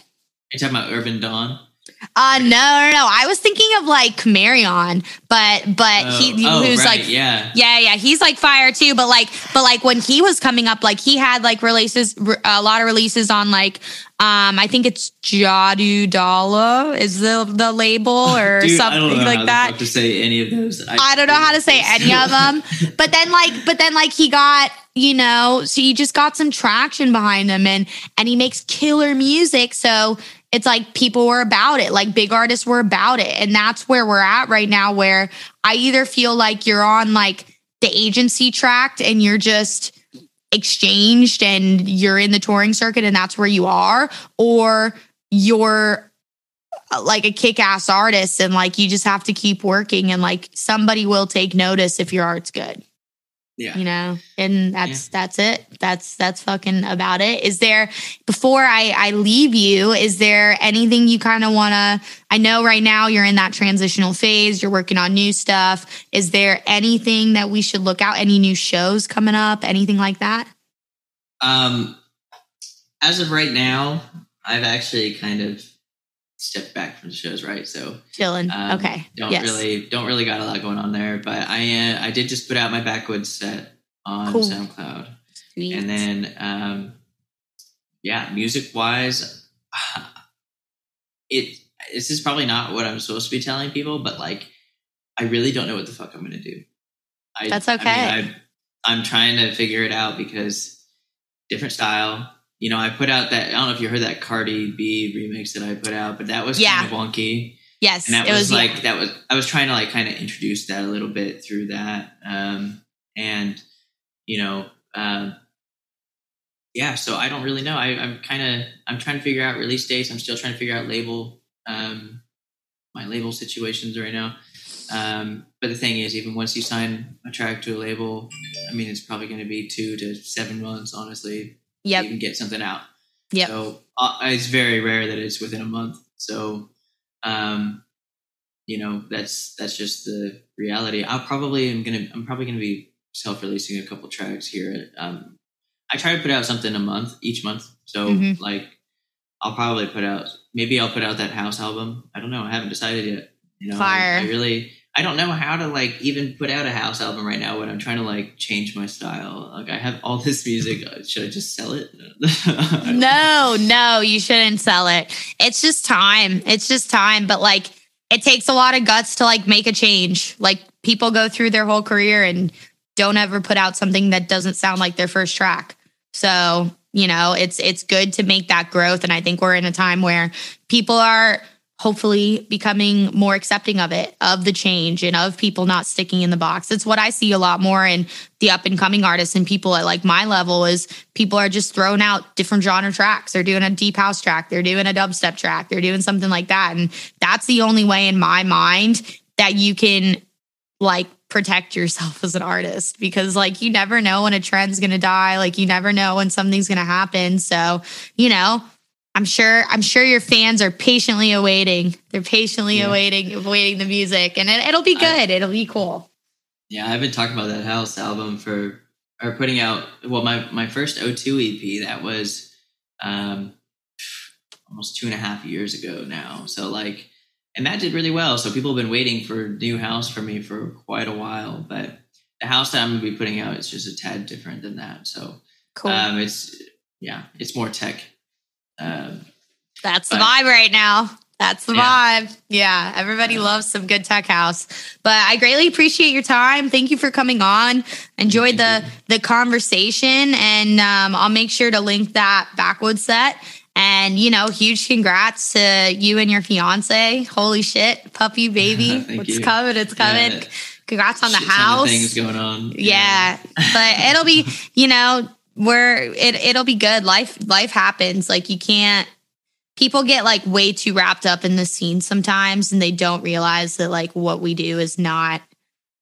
You're talking about Urbandawn? Uh no, no, no. I was thinking of like Marion, but but Oh, he oh, who's right, like yeah. Yeah, yeah, he's like fire too. But like, but like when he was coming up, like he had like releases, a lot of releases on like, um, I think it's Jadu Dala is the the label or Dude, I something don't know like how that. To say any of those. I don't know how to say any of them. But then like, but then like he got, you know, so he just got some traction behind him and and he makes killer music. So it's like people were about it, like big artists were about it. And that's where we're at right now, where I either feel like you're on like the agency track and you're just exchanged and you're in the touring circuit and that's where you are, or you're uh, like a kick-ass artist and like you just have to keep working and like somebody will take notice if your art's good Yeah. you know and that's that's it. That's that's fucking about it. Is there before i i leave you is there anything you kind of want to i know right now you're in that transitional phase you're working on new stuff. Is there anything that we should look out any new shows coming up anything like that? Um, as of right now, I've actually kind of stepped back from the shows, right? So chilling um, okay don't yes really don't really got a lot going on there. But I uh, I did just put out my backwoods set on Cool. SoundCloud, Sweet. and then um, yeah, music wise, it this is probably not what I'm supposed to be telling people, but like I really don't know what the fuck I'm gonna do. I, That's I mean, okay. I, I'm trying to figure it out because different style. You know, I put out that I don't know if you heard that Cardi B remix that I put out, but that was Yeah. kind of wonky. yes And that it was, was like that was I was trying to like kind of introduce that a little bit through that. Um and you know, um yeah, so I don't really know. I, I'm kind of I'm trying to figure out release dates. I'm still trying to figure out label um my label situations right now. Um, but the thing is, even once you sign a track to a label, I mean, it's probably going to be two to seven months, honestly, yep even get something out. Yep. So uh, it's very rare that it's within a month. So, um, you know, that's that's just the reality. I'll probably am gonna I'm probably gonna be self releasing a couple tracks here. Um, I try to put out something a month each month. So Mhm. like, I'll probably put out maybe I'll put out that house album. I don't know. I haven't decided yet. You know, Fire. I, I really I don't know how to like even put out a house album right now when I'm trying to like change my style. Like I have all this music. Should I just sell it? No, no, you shouldn't sell it. It's just time. It's just time. But like, it takes a lot of guts to like make a change. Like, people go through their whole career and don't ever put out something that doesn't sound like their first track. So, you know, it's it's good to make that growth. And I think we're in a time where people are hopefully becoming more accepting of it, of the change and of people not sticking in the box. It's what I see a lot more in the up and coming artists and people at like my level is people are just throwing out different genre tracks. They're doing a deep house track, they're doing a dubstep track, they're doing something like that. And that's the only way in my mind that you can like protect yourself as an artist because like you never know when a trend's going to die, like you never know when something's going to happen. So, you know, I'm sure I'm sure your fans are patiently awaiting. They're patiently Yeah. awaiting awaiting the music and it, it'll be I- good. it'll be cool. Yeah, I've been talking about that house album for or putting out well my my first O2 EP that was um almost two and a half years ago now. So like and that did really well. So people have been waiting for new house for me for quite a while. But the house that I'm gonna be putting out is just a tad different than that. So Cool. um it's yeah, it's more tech. Um That's the vibe right now. That's the Yeah. vibe. Yeah, everybody Yeah. loves some good tech house. But I greatly appreciate your time. Thank you for coming on. Enjoyed Thank the the conversation, and um, I'll make sure to link that backwoods set. And you know, huge congrats to you and your fiance. Holy shit, puppy baby, it's you. coming, it's coming. Yeah. Congrats on the shit house. things going on. Yeah, but it'll be, you know, we're it it'll be good. Life life happens. Like you can't people get like way too wrapped up in the scene sometimes and they don't realize that like what we do is not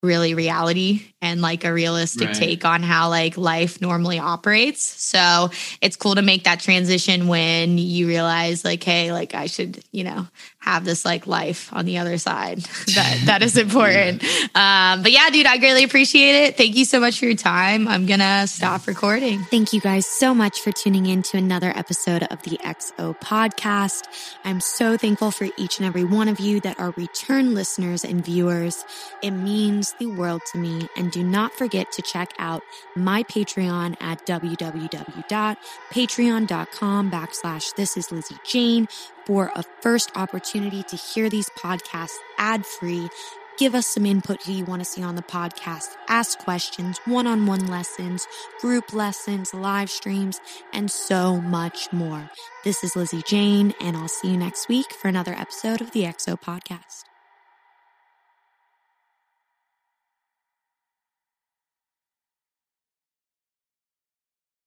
really reality and like a realistic Right. take on how like life normally operates. So it's cool to make that transition when you realize like, hey, like I should, you know, have this like life on the other side. that that is important. Um, but yeah, dude, I greatly appreciate it. Thank you so much for your time. I'm gonna stop recording. Thank you guys so much for tuning in to another episode of the XO podcast. I'm so thankful for each and every one of you that are return listeners and viewers. It means the world to me. And do not forget to check out my Patreon at www.patreon.com backslash this is Lizzy Jane for a first opportunity to hear these podcasts ad free. Give us some input who you want to see on the podcast. Ask questions, one on one lessons, group lessons, live streams, and so much more. This is Lizzy Jane, and I'll see you next week for another episode of the XO podcast.